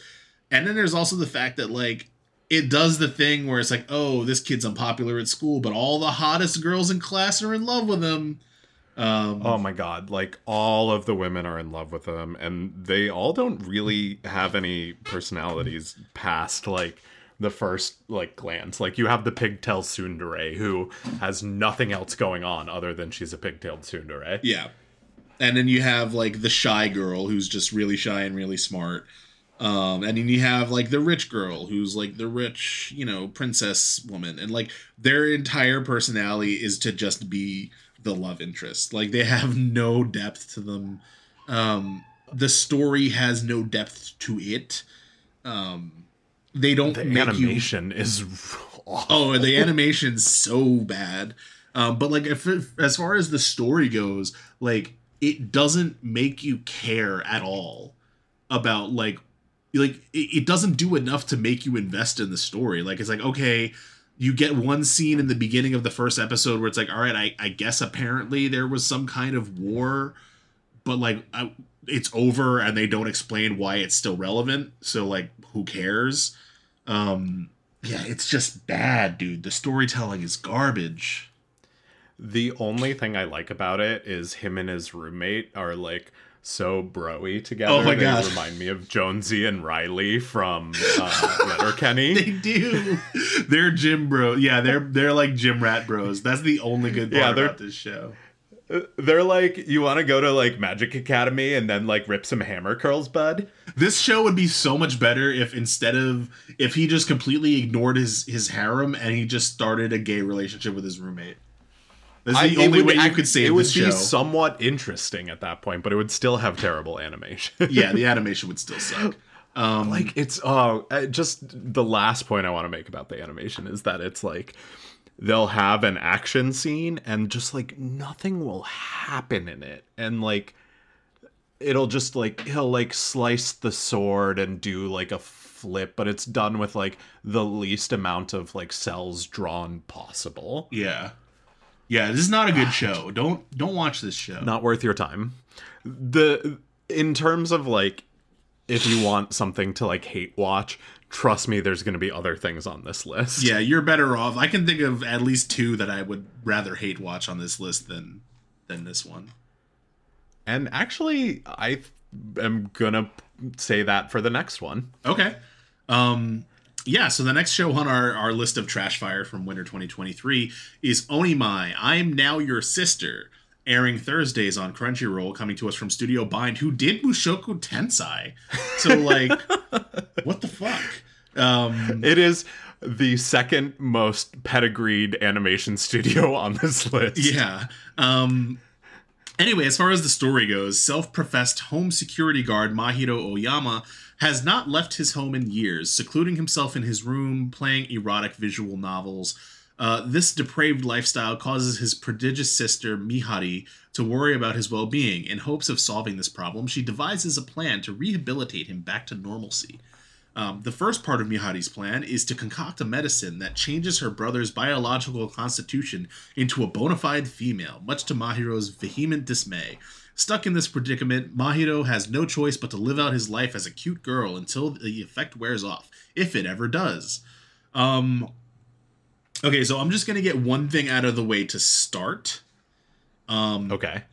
And then there's also the fact that like it does the thing where it's like, oh, this kid's unpopular at school, but all the hottest girls in class are in love with him. Um, Oh my god, like all of the women are in love with him and they all don't really have any personalities past like the first like glance. Like you have the pigtail tsundere who has nothing else going on other than she's a pigtailed tsundere. yeah. And then you have like the shy girl who's just really shy and really smart. Um, and then you have like the rich girl who's like the rich, you know, princess woman. And like their entire personality is to just be the love interest. Like they have *laughs* no depth to them. Um, the story has no depth to it. Um, they don't The make you animation is *laughs* awful. Oh, the animation's so bad. Um, but like, if it, as far as the story goes, like it doesn't make you care at all about like, like it, it doesn't do enough to make you invest in the story. Like it's like okay, you get one scene in the beginning of the first episode where it's like, all right, I, I guess apparently there was some kind of war, but like I, it's over and they don't explain why it's still relevant. So like, who cares? Um, yeah, it's just bad, dude. The storytelling is garbage. The only thing I like about it is him and his roommate are like so broy together. Oh my they God. remind me of Jonesy and Reilly from uh, *laughs* Letterkenny. They do. *laughs* they're gym bro. Yeah, they're they're like gym rat bros. That's the only good part Yeah, about this show. They're like, you want to go to like Magic Academy and then like rip some hammer curls, bud? This show would be so much better if instead of if he just completely ignored his his harem and he just started a gay relationship with his roommate. That's the I- only would way you could save it would be somewhat interesting at that point, but it would still have terrible animation. *laughs* yeah, the *laughs* animation would still suck. Um, like it's oh, uh, just the last point I want to make about the animation is that it's like they'll have an action scene and just like nothing will happen in it, and like it'll just like he'll like slice the sword and do like a flip, but it's done with like the least amount of like cells drawn possible. yeah, yeah. This is not a good show. Don't don't watch this show. not worth your time. The in terms of like if you want something to like hate watch, trust me, there's going to be other things on this list. Yeah, you're better off. I can think of at least two that I would rather hate watch on this list than than this one. And actually, I am gonna say that for the next one. Okay. Um yeah, so the next show on our, our list of trash fire from winter 2023 is Onimai, I'm Now Your Sister, airing Thursdays on Crunchyroll, coming to us from Studio Bind, who did Mushoku Tensei. So, like, *laughs* what the fuck? Um, It is the second most pedigreed animation studio *laughs* on this list. yeah. Um, anyway, as far as the story goes, self professed home security guard Mahiro Oyama has not left his home in years, secluding himself in his room, playing erotic visual novels. Uh, this depraved lifestyle causes his prodigious sister, Mihari, to worry about his well being. In hopes of solving this problem, she devises a plan to rehabilitate him back to normalcy. Um, the first part of Mihari's plan is to concoct a medicine that changes her brother's biological constitution into a bona fide female, much to Mahiro's vehement dismay. Stuck in this predicament, Mahiro has no choice but to live out his life as a cute girl until the effect wears off, if it ever does. Um, okay, so I'm just gonna get one thing out of the way to start. Um, Okay.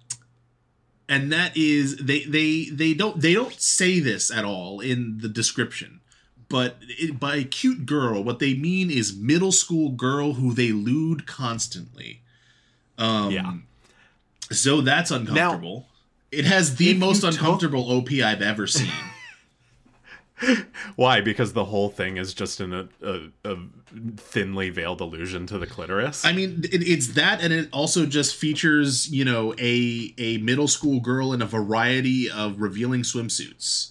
and that is they they they don't they don't say this at all in the description but it, by cute girl what they mean is middle school girl who they lewd constantly um Yeah. so that's uncomfortable it has the if most uncomfortable op i've ever *laughs* seen Why? Because the whole thing is just in a, a, a thinly veiled allusion to the clitoris. i mean it, it's that and it also just features you know a a middle school girl in a variety of revealing swimsuits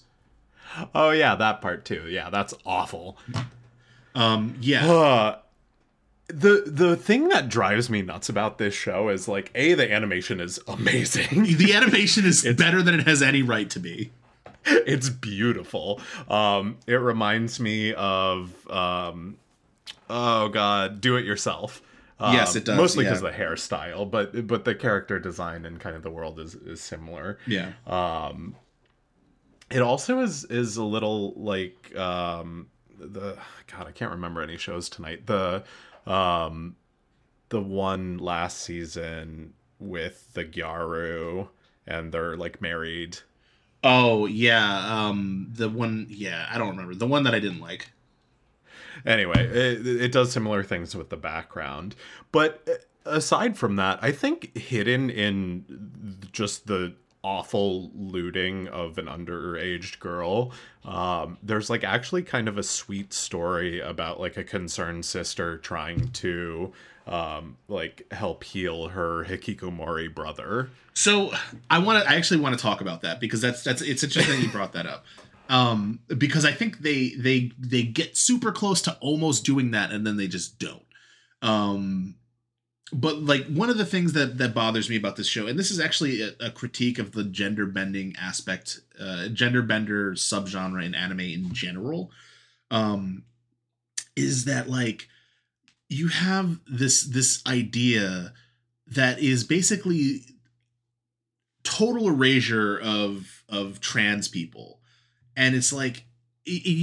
oh yeah, that part too. Yeah, that's awful. um yeah Uh, the the thing that drives me nuts about this show is like a the animation is amazing. the animation is *laughs* better than it has any right to be it's beautiful. Um, it reminds me of um, oh god, do it yourself. Um, Yes, it does, Mostly because of the hairstyle, but but the character design and kind of the world is is similar. yeah Um, it also is is a little like um the God I can't remember any shows tonight. The um the one last season with the Gyaru and they're like married. Oh yeah, um, the one. Yeah, I don't remember the one that I didn't like. Anyway, it, it does similar things with the background, but uh, aside from that, I think hidden in just the awful looting of an underaged girl um there's like actually kind of a sweet story about like a concerned sister trying to um like help heal her hikikomori brother So I want to. I actually want to talk about that because that's that's it's interesting you brought that up. Um, because I think they they they get super close to almost doing that and then they just don't. Um, but like one of the things that that bothers me about this show, and this is actually a, a critique of the gender bending aspect, uh, gender bender subgenre in anime in general, um, is that like you have this this idea that is basically total erasure of of trans people. And it's like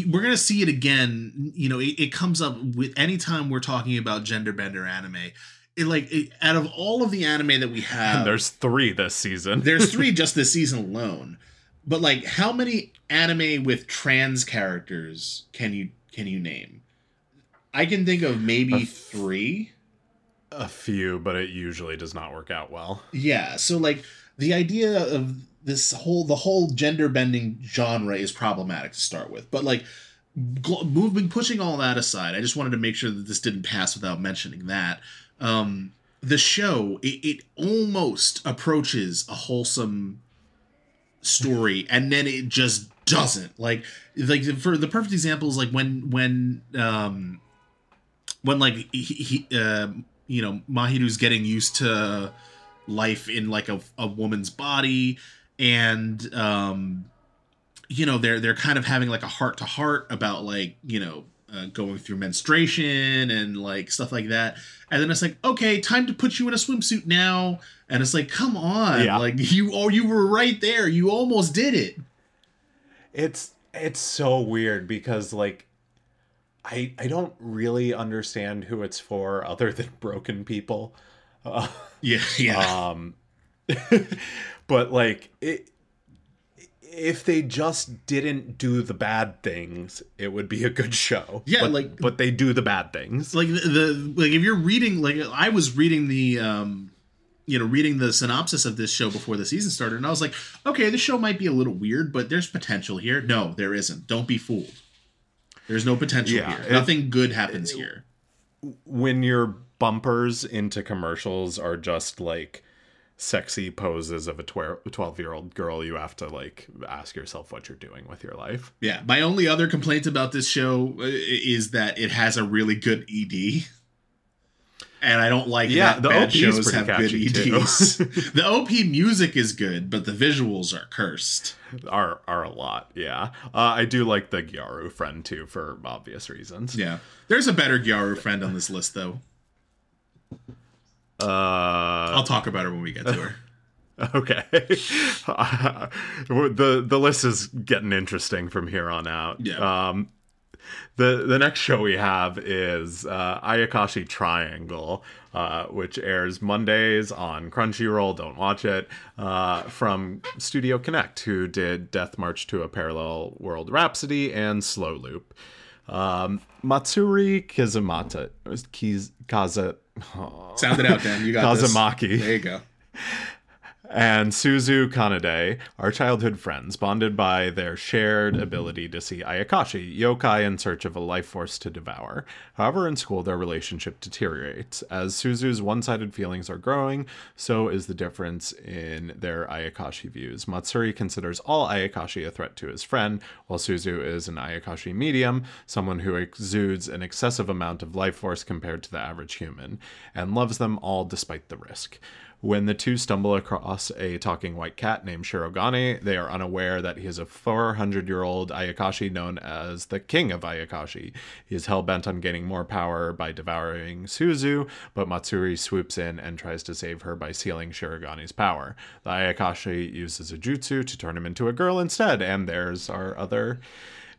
we're gonna see it again you know it, it comes up with anytime we're talking about gender bender anime it like it, out of all of the anime that we have and there's three this season. there's *laughs* three just this season alone. But like how many anime with trans characters can you can you name? I can think of maybe A f- three. a few but it usually does not work out well. Yeah, so like the idea of this whole the whole gender bending genre is problematic to start with, but like moving pushing all that aside, I just wanted to make sure that this didn't pass without mentioning that. Um the show it, it almost approaches a wholesome story and then it just doesn't. Like like for the perfect example is like when when um when like he, he uh, you know Mahiro's getting used to life in like a, a woman's body and um you know they're they're kind of having like a heart to heart about like you know uh, going through menstruation and like stuff like that and then it's like okay time to put you in a swimsuit now and it's like come on Yeah. like you oh you were right there you almost did it it's it's so weird because like I I don't really understand who it's for other than *laughs* broken people. Uh, Yeah, yeah. um *laughs* but like it if they just didn't do the bad things, it would be a good show. Yeah, But- like- but they do the bad things. like the, the like if you're reading like I was reading the um you know reading the synopsis of this show before the season started and I was like okay this show might be a little weird but there's potential here. No there isn't. Don't be fooled. There's no potential Yeah, here. it- nothing good happens here. when your bumpers into commercials are just like sexy poses of a 12 year old girl, you have to like ask yourself what you're doing with your life. yeah my only other complaint about this show uh, is that it has a really good ED and I don't like Yeah, that the bad OP shows have good. EDs. *laughs* the OP music is good, but the visuals are cursed. Are are a lot, yeah. Uh, I do like the Gyaru friend too for obvious reasons. Yeah. There's a better Gyaru friend on this list, though. Uh, I'll talk about her when we get to her. *laughs* okay. *laughs* the the list is getting interesting from here on out. Yeah. Um, the the next show we have is uh, Ayakashi Triangle, uh, which airs Mondays on Crunchyroll. Don't watch it. Uh, from Studio Connect, who did Death March to a Parallel World Rhapsody and Slow Loop. Um, Matsuri Kizumata, Kiz, Kaza, Sound it out, Dan. You got this. Kazamaki There you go. And Suzu Kanade are childhood friends, bonded by their shared ability to see Ayakashi, yokai in search of a life force to devour. However, in school, their relationship deteriorates. As Suzu's one sided feelings are growing, so is the difference in their Ayakashi views. Matsuri considers all Ayakashi a threat to his friend, while Suzu is an Ayakashi medium, someone who exudes an excessive amount of life force compared to the average human, and loves them all despite the risk. When the two stumble across a talking white cat named Shirogane, they are unaware that he is a 400 year old Ayakashi known as the King of Ayakashi. He is hell bent on gaining more power by devouring Suzu, but Matsuri swoops in and tries to save her by sealing Shirogane's power. The Ayakashi uses a jutsu to turn him into a girl instead, and there's our other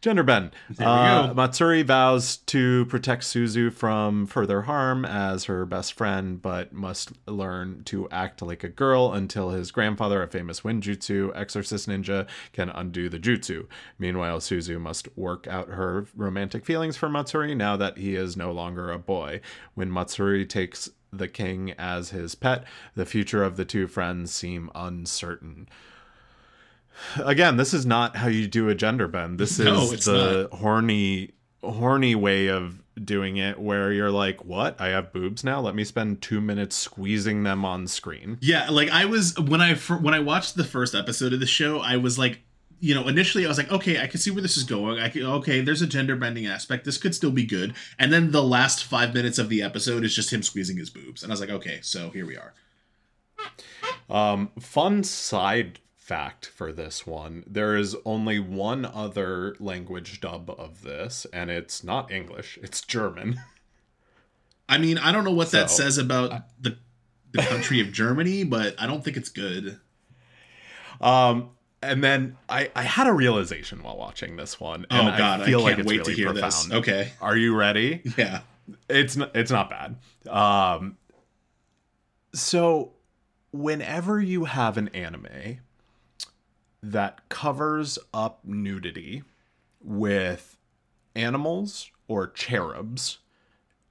gender bend. There we Uh, go. Matsuri vows to protect Suzu from further harm as her best friend, but must learn to act like a girl until his grandfather, a famous ninjutsu exorcist ninja, can undo the jutsu. Meanwhile, Suzu must work out her romantic feelings for Matsuri now that he is no longer a boy. When Matsuri takes the king as his pet, the future of the two friends seem uncertain. Again, this is not how you do a gender bend. This *laughs* is No, the horny horny way of doing it where you're like, "What? I have boobs now? Let me spend 2 minutes squeezing them on screen." Yeah, like I was when I when I watched the first episode of the show, I was like, you know, initially I was like, okay, I can see where this is going. I can, okay, there's a gender bending aspect. This could still be good. And then the last five minutes of the episode is just him squeezing his boobs, and I was like, okay, so here we are. Um, fun side fact for this one there is only one other language dub of this, and it's not English, it's German. I mean, I don't know what that says about the the country of Germany, but I don't think it's good. Um, and then I, I had a realization while watching this one. Oh god, I I, feel can't like it's wait really to hear profound. this. Okay, Are you ready? yeah. it's not, it's not bad. Um, so whenever you have an anime that covers up nudity with animals or cherubs,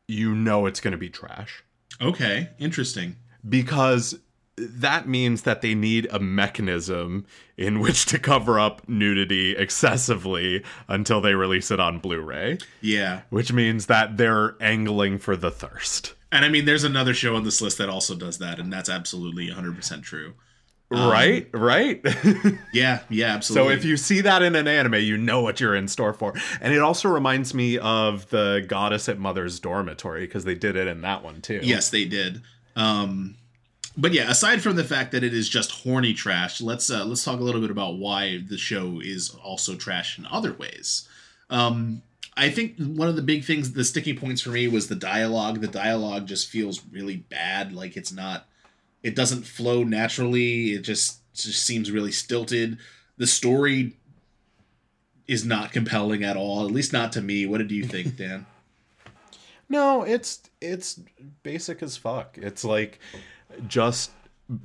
you know it's going to be trash Okay, interesting. because that means that they need a mechanism in which to cover up nudity excessively until they release it on Blu-ray, Yeah, which means that they're angling for the thirst. and I mean, there's another show on this list that also does that, and that's absolutely 100 percent true. Um, right right *laughs* Yeah, yeah, absolutely. so if you see that in an anime you know what you're in store for and it also reminds me of the goddess at mother's dormitory because they did it in that one too Yes, they did. Um, but yeah, aside from the fact that it is just horny trash, let's uh, let's talk a little bit about why the show is also trash in other ways. Um, I think one of the big things, the sticking points for me, was the dialogue. The dialogue just feels really bad. Like it's not, it doesn't flow naturally. It just just seems really stilted. The story is not compelling at all. At least not to me. What did you *laughs* think, Dan? No, it's it's basic as fuck. It's like just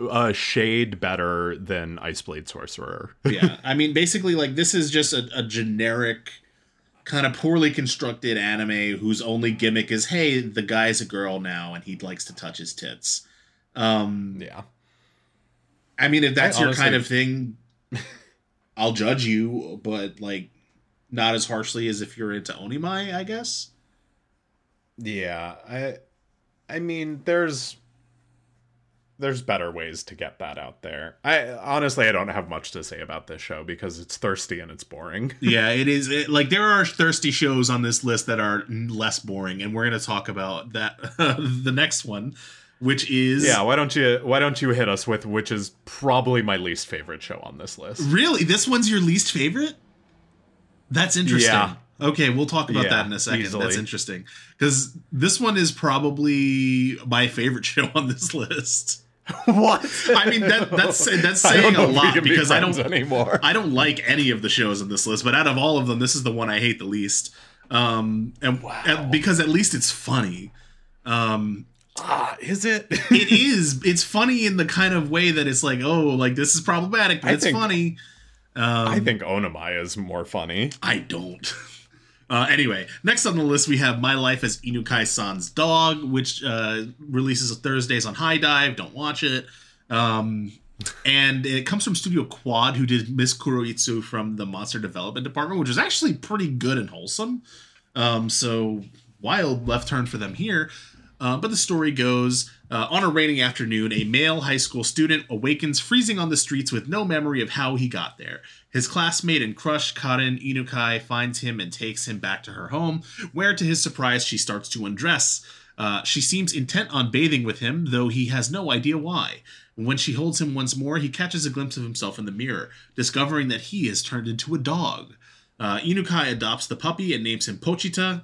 a shade better than Ice Blade Sorcerer. yeah, *laughs* I mean, basically, like this is just a, a generic, kind of poorly constructed anime whose only gimmick is, hey, the guy's a girl now and he likes to touch his tits. Um, yeah. I mean, if that's I your kind of thing, *laughs* I'll judge you, but like not as harshly as if you're into Onimai, I guess. Yeah, I I mean there's there's better ways to get that out there. I honestly I don't have much to say about this show because it's thirsty and it's boring. *laughs* yeah, it is. It, like there are thirsty shows on this list that are less boring, and we're going to talk about that *laughs* the next one, which is yeah, why don't you why don't you hit us with which is probably my least favorite show on this list. really this one's your least favorite. That's interesting. Yeah. Okay, we'll talk about Yeah, that in a second. easily. That's interesting because this one is probably my favorite *laughs* show on this list. *laughs* what? I mean that that's *laughs* that's saying a lot be because I don't anymore. I don't like any of the shows on this list, but out of all of them, this is the one I hate the least. Um, and, and because at least it's funny. Um, Ah, is it? *laughs* it *laughs* is. It's funny in the kind of way that it's like, oh, like this is problematic, but I it's think- funny. Um, I think Onimai is more funny. I don't. *laughs* Uh, anyway, next on the list we have My Life as Inukai San's Dog, which uh, releases Thursdays on HIDIVE. Don't watch it. Um, and it comes from Studio Quad, who did Miss Kuroitsu from the Monster Development Department, which is actually pretty good and wholesome. Um, so, wild left turn for them here. Uh, but the story goes uh, on a rainy afternoon, a male high school student awakens freezing on the streets with no memory of how he got there. His classmate and crush, Karen Inukai, finds him and takes him back to her home, where to his surprise, she starts to undress. Uh, she seems intent on bathing with him, though he has no idea why. When she holds him once more, he catches a glimpse of himself in the mirror, discovering that he has turned into a dog. Uh, Inukai adopts the puppy and names him Pochita.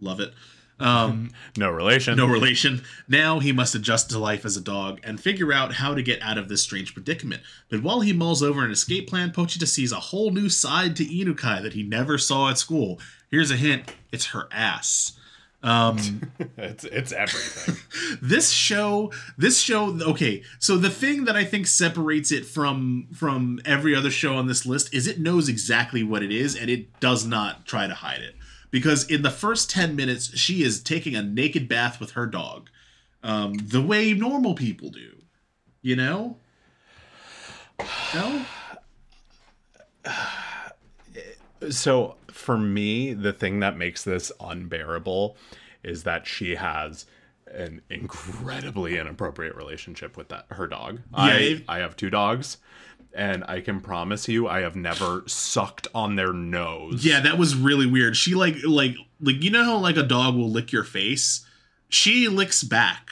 Love it. Um, *laughs* No relation. no relation. Now he must adjust to life as a dog and figure out how to get out of this strange predicament. But while he mulls over an escape plan, Pochita sees a whole new side to Inukai that he never saw at school. Here's a hint it's her ass. Um, *laughs* it's it's everything. *laughs* this show this show okay so the thing that i think separates it from from every other show on this list is it knows exactly what it is and it does not try to hide it because in the first 10 minutes she is taking a naked bath with her dog um the way normal people do you know? No? *sighs* So for me, the thing that makes this unbearable is that she has an incredibly inappropriate relationship with that her dog. I it- I have two dogs, and I can promise you, I have never sucked on their nose. yeah that was really weird she like like like you know how like a dog will lick your face she licks back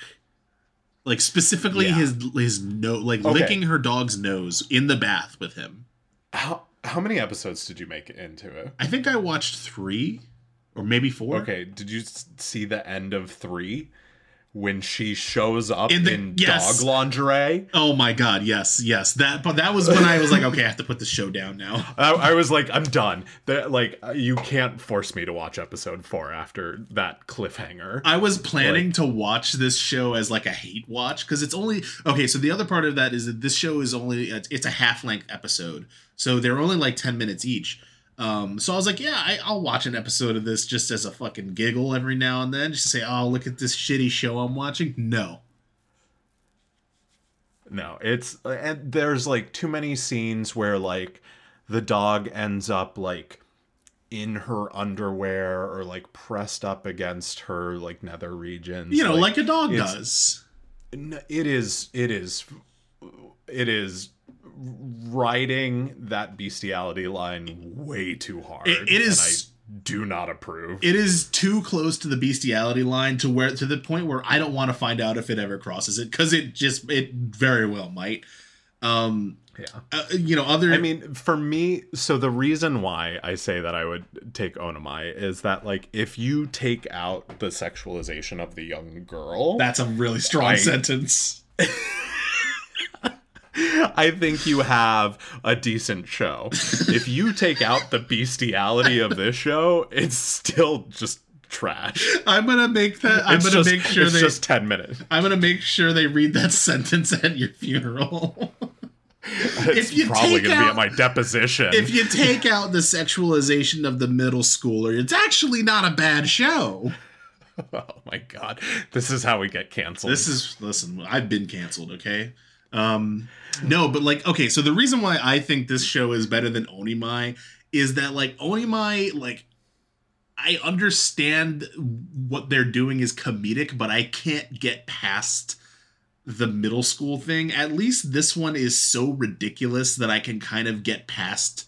like specifically Yeah. his his nose like Okay. licking her dog's nose in the bath with him How how many episodes did you make into it? i think i watched three or maybe four Okay, did you see the end of three when she shows up In in, yes. dog lingerie? oh my god yes yes that but that was when i was like okay i have to put the show down now *laughs* I, I was like, I'm done. That like you can't force me to watch episode four after that cliffhanger. I was planning to watch this show as like a hate watch because it's only okay. So the other part of that is that this show is only it's it's a half length episode, so they're only like ten minutes each. Um, so I was like, yeah, I, I'll watch an episode of this just as a fucking giggle every now and then, just to say, oh, look at this shitty show I'm watching. No, No, it's and there's like too many scenes where like the dog ends up like in her underwear or like pressed up against her like nether regions. you know, like, a dog does. It is it is it is riding that bestiality line way too hard. It- it is- and I do not approve. It is too close to the bestiality line to where to the point where I don't want to find out if it ever crosses it because it just it very well might. Um, yeah. uh, you know, other I mean, for me, so the reason why I say that I would take Onimai is that, like, if you take out the sexualization of the young girl, That's a really strong I- sentence. *laughs* *laughs* I think you have a decent show. If you take out the bestiality of this show, it's still just trash. I'm gonna make that. I'm It's gonna just, make sure it's they. just ten minutes. I'm gonna make sure they read that *laughs* sentence at your funeral. It's you probably going to be at my deposition. if you take out the sexualization of the middle schooler, it's actually not a bad show. *laughs* oh my god, this is how we get canceled. This is listen, I've been canceled, okay? Um no, but like okay, so the reason why I think this show is better than Onimai is that like Onimai like I understand what they're doing is comedic, but I can't get past the middle school thing. At least this one is so ridiculous that I can kind of get past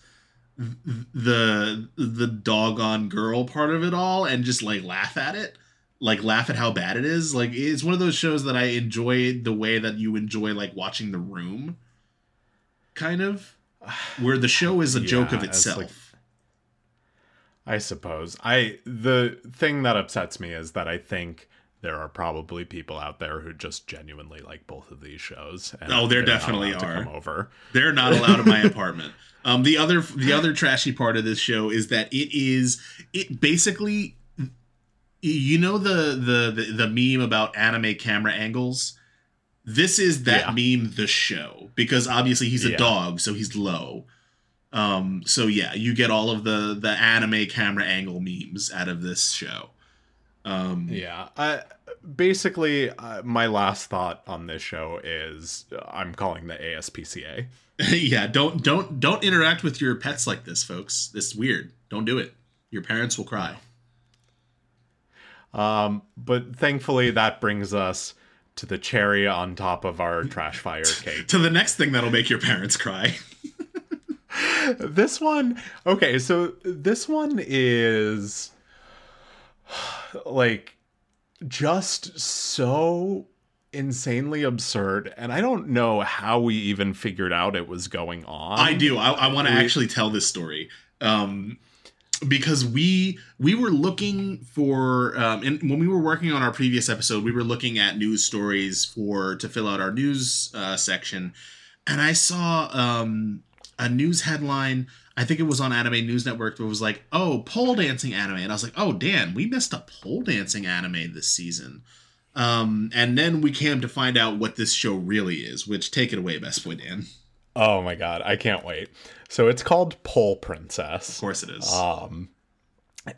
the the doggone girl part of it all and just like laugh at it like laugh at how bad it is like it's one of those shows that i enjoy the way that you enjoy like watching the room kind of where the show is a joke of Yeah, it's itself like- I suppose. I the thing that upsets me is that I think there are probably people out there who just genuinely like both of these shows. And Oh, there definitely to are. come over. they're not allowed in my *laughs* apartment um the other the other trashy part of this show is that it is it basically you know the the the, the meme about anime camera angles? This is that meme the show because obviously he's a Yeah. dog so he's low. Um so yeah you get all of the the anime camera angle memes out of this show. Um Yeah. I basically uh, my last thought on this show is uh, I'm calling the ASPCA. *laughs* yeah don't don't don't interact with your pets like this folks. This is weird. Don't do it. Your parents will cry Um, but thankfully that brings us to the cherry on top of our trash fire *laughs* cake. to the next thing that'll make your parents cry *laughs* this one okay so this one is *sighs* like just so insanely absurd and i don't know how we even figured out it was going on I do. I, I want to actually tell this story. Um, because we we were looking for um, and when we were working on our previous episode, we were looking at news stories for to fill out our news uh, section, and I saw um, a news headline. I think it was on Anime News Network. but it was like, "Oh, pole dancing anime," and I was like, "Oh, dan we missed a pole dancing anime this season." Um, and then we came to find out what this show really is. Which take it away, best boy Dan. oh my god i can't wait so it's called pole princess. Of course it is. um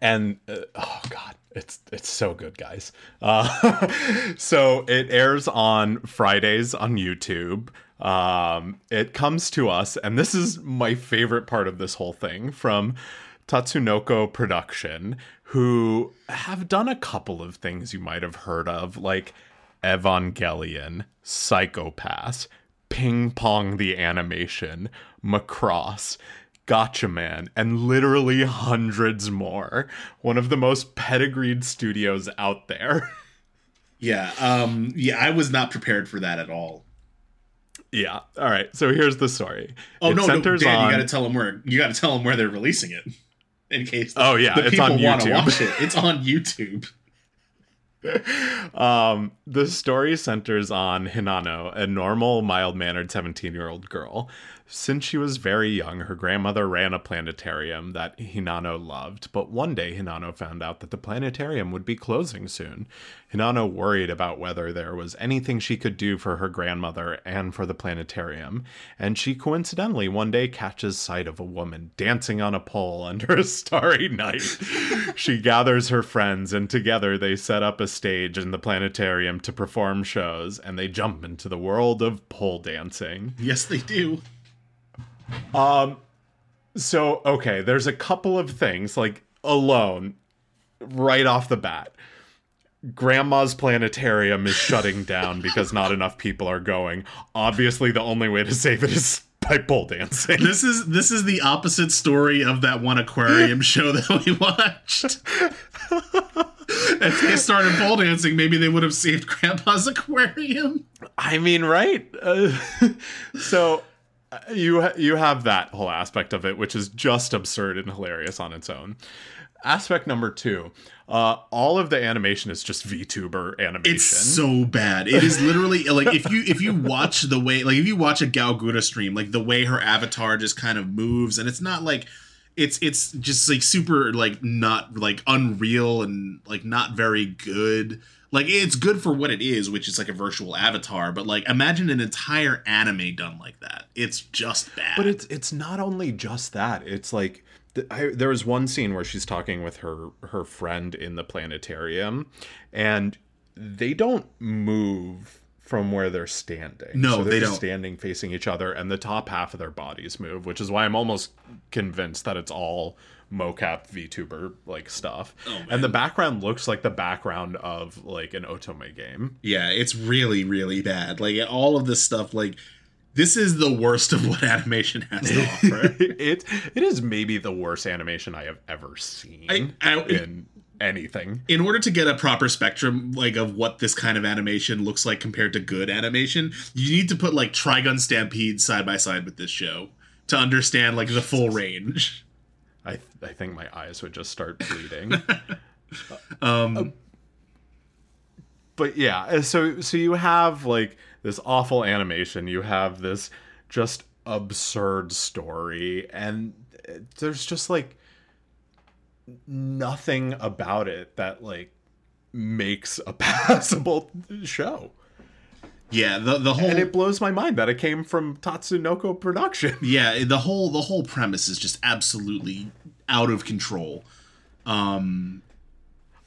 and uh, oh god it's it's so good guys. Uh *laughs* so it airs on fridays on youtube. Um it comes to us and this is my favorite part of this whole thing from tatsunoko production who have done a couple of things you might have heard of like evangelion psychopass ping pong the animation macross Gatchaman, and literally hundreds more. One of the most pedigreed studios out there. *laughs* Yeah, um, yeah, I was not prepared for that at all. yeah. All right. So here's the story. Oh It no, no, Dan, centers you got to tell them where you got to tell them where they're releasing it, in case. Oh, yeah, the it's people on wanna YouTube. watch it. It's on YouTube. *laughs* Um, the story centers on Hinano, a normal, mild mannered 17 year old girl. Since she was very young, her grandmother ran a planetarium that Hinano loved, but one day Hinano found out that the planetarium would be closing soon. Hinano worried about whether there was anything she could do for her grandmother and for the planetarium, and she coincidentally one day catches sight of a woman dancing on a pole under a starry night. *laughs* she gathers her friends, and together they set up a stage in the planetarium to perform shows, and they jump into the world of pole dancing. Yes, they do. Um, so okay, there's a couple of things like alone, right off the bat. Grandma's planetarium is shutting down because not enough people are going. Obviously, the only way to save it is by pole dancing. This is this is the opposite story of that one aquarium show that we watched. if they started pole dancing, maybe they would have saved Grandpa's aquarium. I mean, right? Uh, *laughs* so you you have that whole aspect of it, which is just absurd and hilarious on its own. Aspect number two, uh, all of the animation is just VTuber animation. It's so bad. It is literally *laughs* like if you if you watch the way like if you watch a Gawr Gura stream, like the way her avatar just kind of moves, and it's not like it's it's just like super like not like unreal and like not very good. Like it's good for what it is, which is like a virtual avatar, but like imagine an entire anime done like that. It's just bad. But it's it's not only just that. It's like I, there was one scene where she's talking with her her friend in the planetarium, and they don't move from where they're standing. No, they're they just don't. Standing facing each other, and the top half of their bodies move, which is why I'm almost convinced that it's all mocap VTuber like stuff. Oh, and the background looks like the background of like an Otome game. Yeah, it's really, really bad. Like all of this stuff, like this is the worst of what *laughs* animation has to offer. *laughs* it it is maybe the worst animation I have ever seen I- I- in anything. In order to get a proper spectrum, like of what this kind of animation looks like compared to good animation, you need to put like Trigun Stampede side by side with this show to understand like the full range. I I think my eyes would just start bleeding. *laughs* Um, but yeah, uh, so so you have like this awful animation, you have this just absurd story, and uh, there's just like nothing about it that like makes a *laughs* passable show. yeah, the the whole And it blows my mind that it came from Tatsunoko Production. *laughs* yeah the whole the whole premise is just absolutely out of control. Um,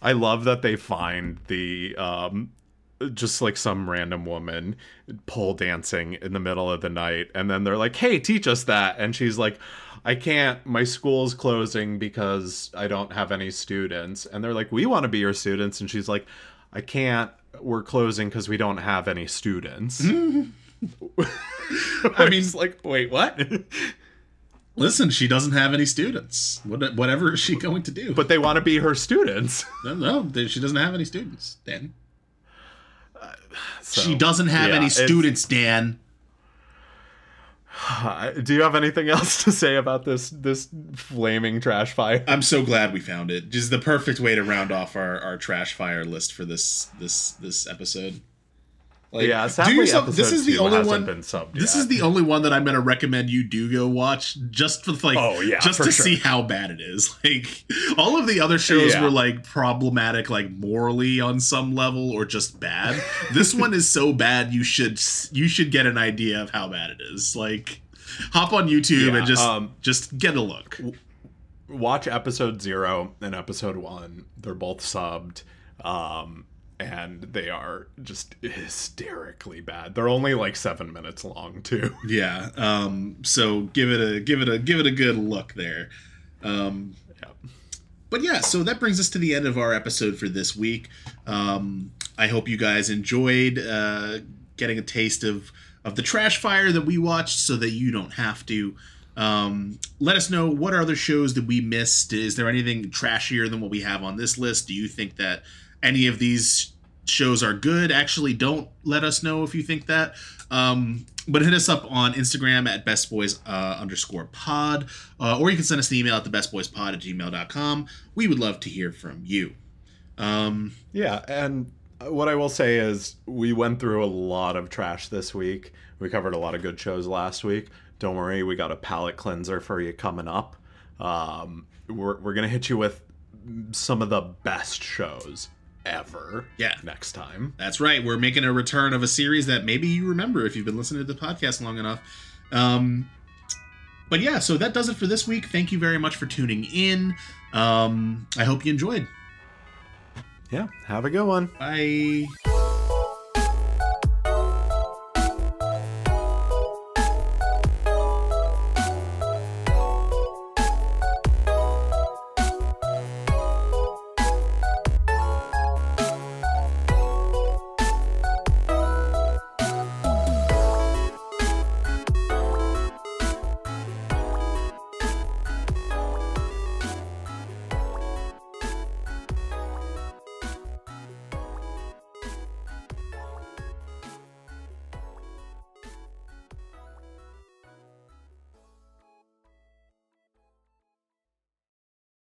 I love that they find the um just like some random woman pole dancing in the middle of the night and then they're like, "Hey, teach us that." And she's like, "I can't. My school's closing because I don't have any students." And they're like, "We want to be your students." And she's like, "I can't. We're closing because we don't have any students." *laughs* I mean- like, wait, what? *laughs* listen, she doesn't have any students. What, whatever is she going to do? but they want to be her students. *laughs* no, no, she doesn't have any students. Dan, uh, So, she doesn't have yeah, any students. Dan. Do you have anything else to say about this this flaming trash fire? I'm so glad we found it. Just the perfect way to round off our, our trash fire list for this this this episode. Like, yeah, do sadly, yourself- this is the only one. been subbed This is the only one that I'm going to recommend you do go watch, just for like, Oh, yeah, just to sure. see how bad it is. *laughs* Like, all of the other shows Yeah. were like problematic, like morally on some level, or just bad. this *laughs* one is so bad you should you should get an idea of how bad it is. Like, hop on YouTube Yeah, and just um, just get a look. watch episode zero and episode one. They're both subbed, um, and they are just *laughs* hysterically bad. They're only like seven minutes long too. *laughs* Yeah. Um. So give it a give it a give it a good look there. Um. Yeah. But yeah, so that brings us to the end of our episode for this week. Um, I hope you guys enjoyed uh, getting a taste of of the trash fire that we watched, so that you don't have to. Um, let us know what other shows that we missed. Is there anything trashier than what we have on this list? Do you think that any of these shows are good? Actually, don't let us know if you think that. Um, but hit us up on Instagram at bestboys uh, underscore pod, uh, or you can send us an email at thebestboyspod at gmail.com. We would love to hear from you. Um, Yeah, and what I will say is we went through a lot of trash this week. We covered a lot of good shows last week. Don't worry, we got a palate cleanser for you coming up. Um, we're we're gonna hit you with some of the best shows ever. Yeah. next time. That's right. We're making a return of a series that maybe you remember if you've been listening to the podcast long enough. Um, but yeah, so that does it for this week. Thank you very much for tuning in. Um, I hope you enjoyed. Yeah, have a good one. Bye.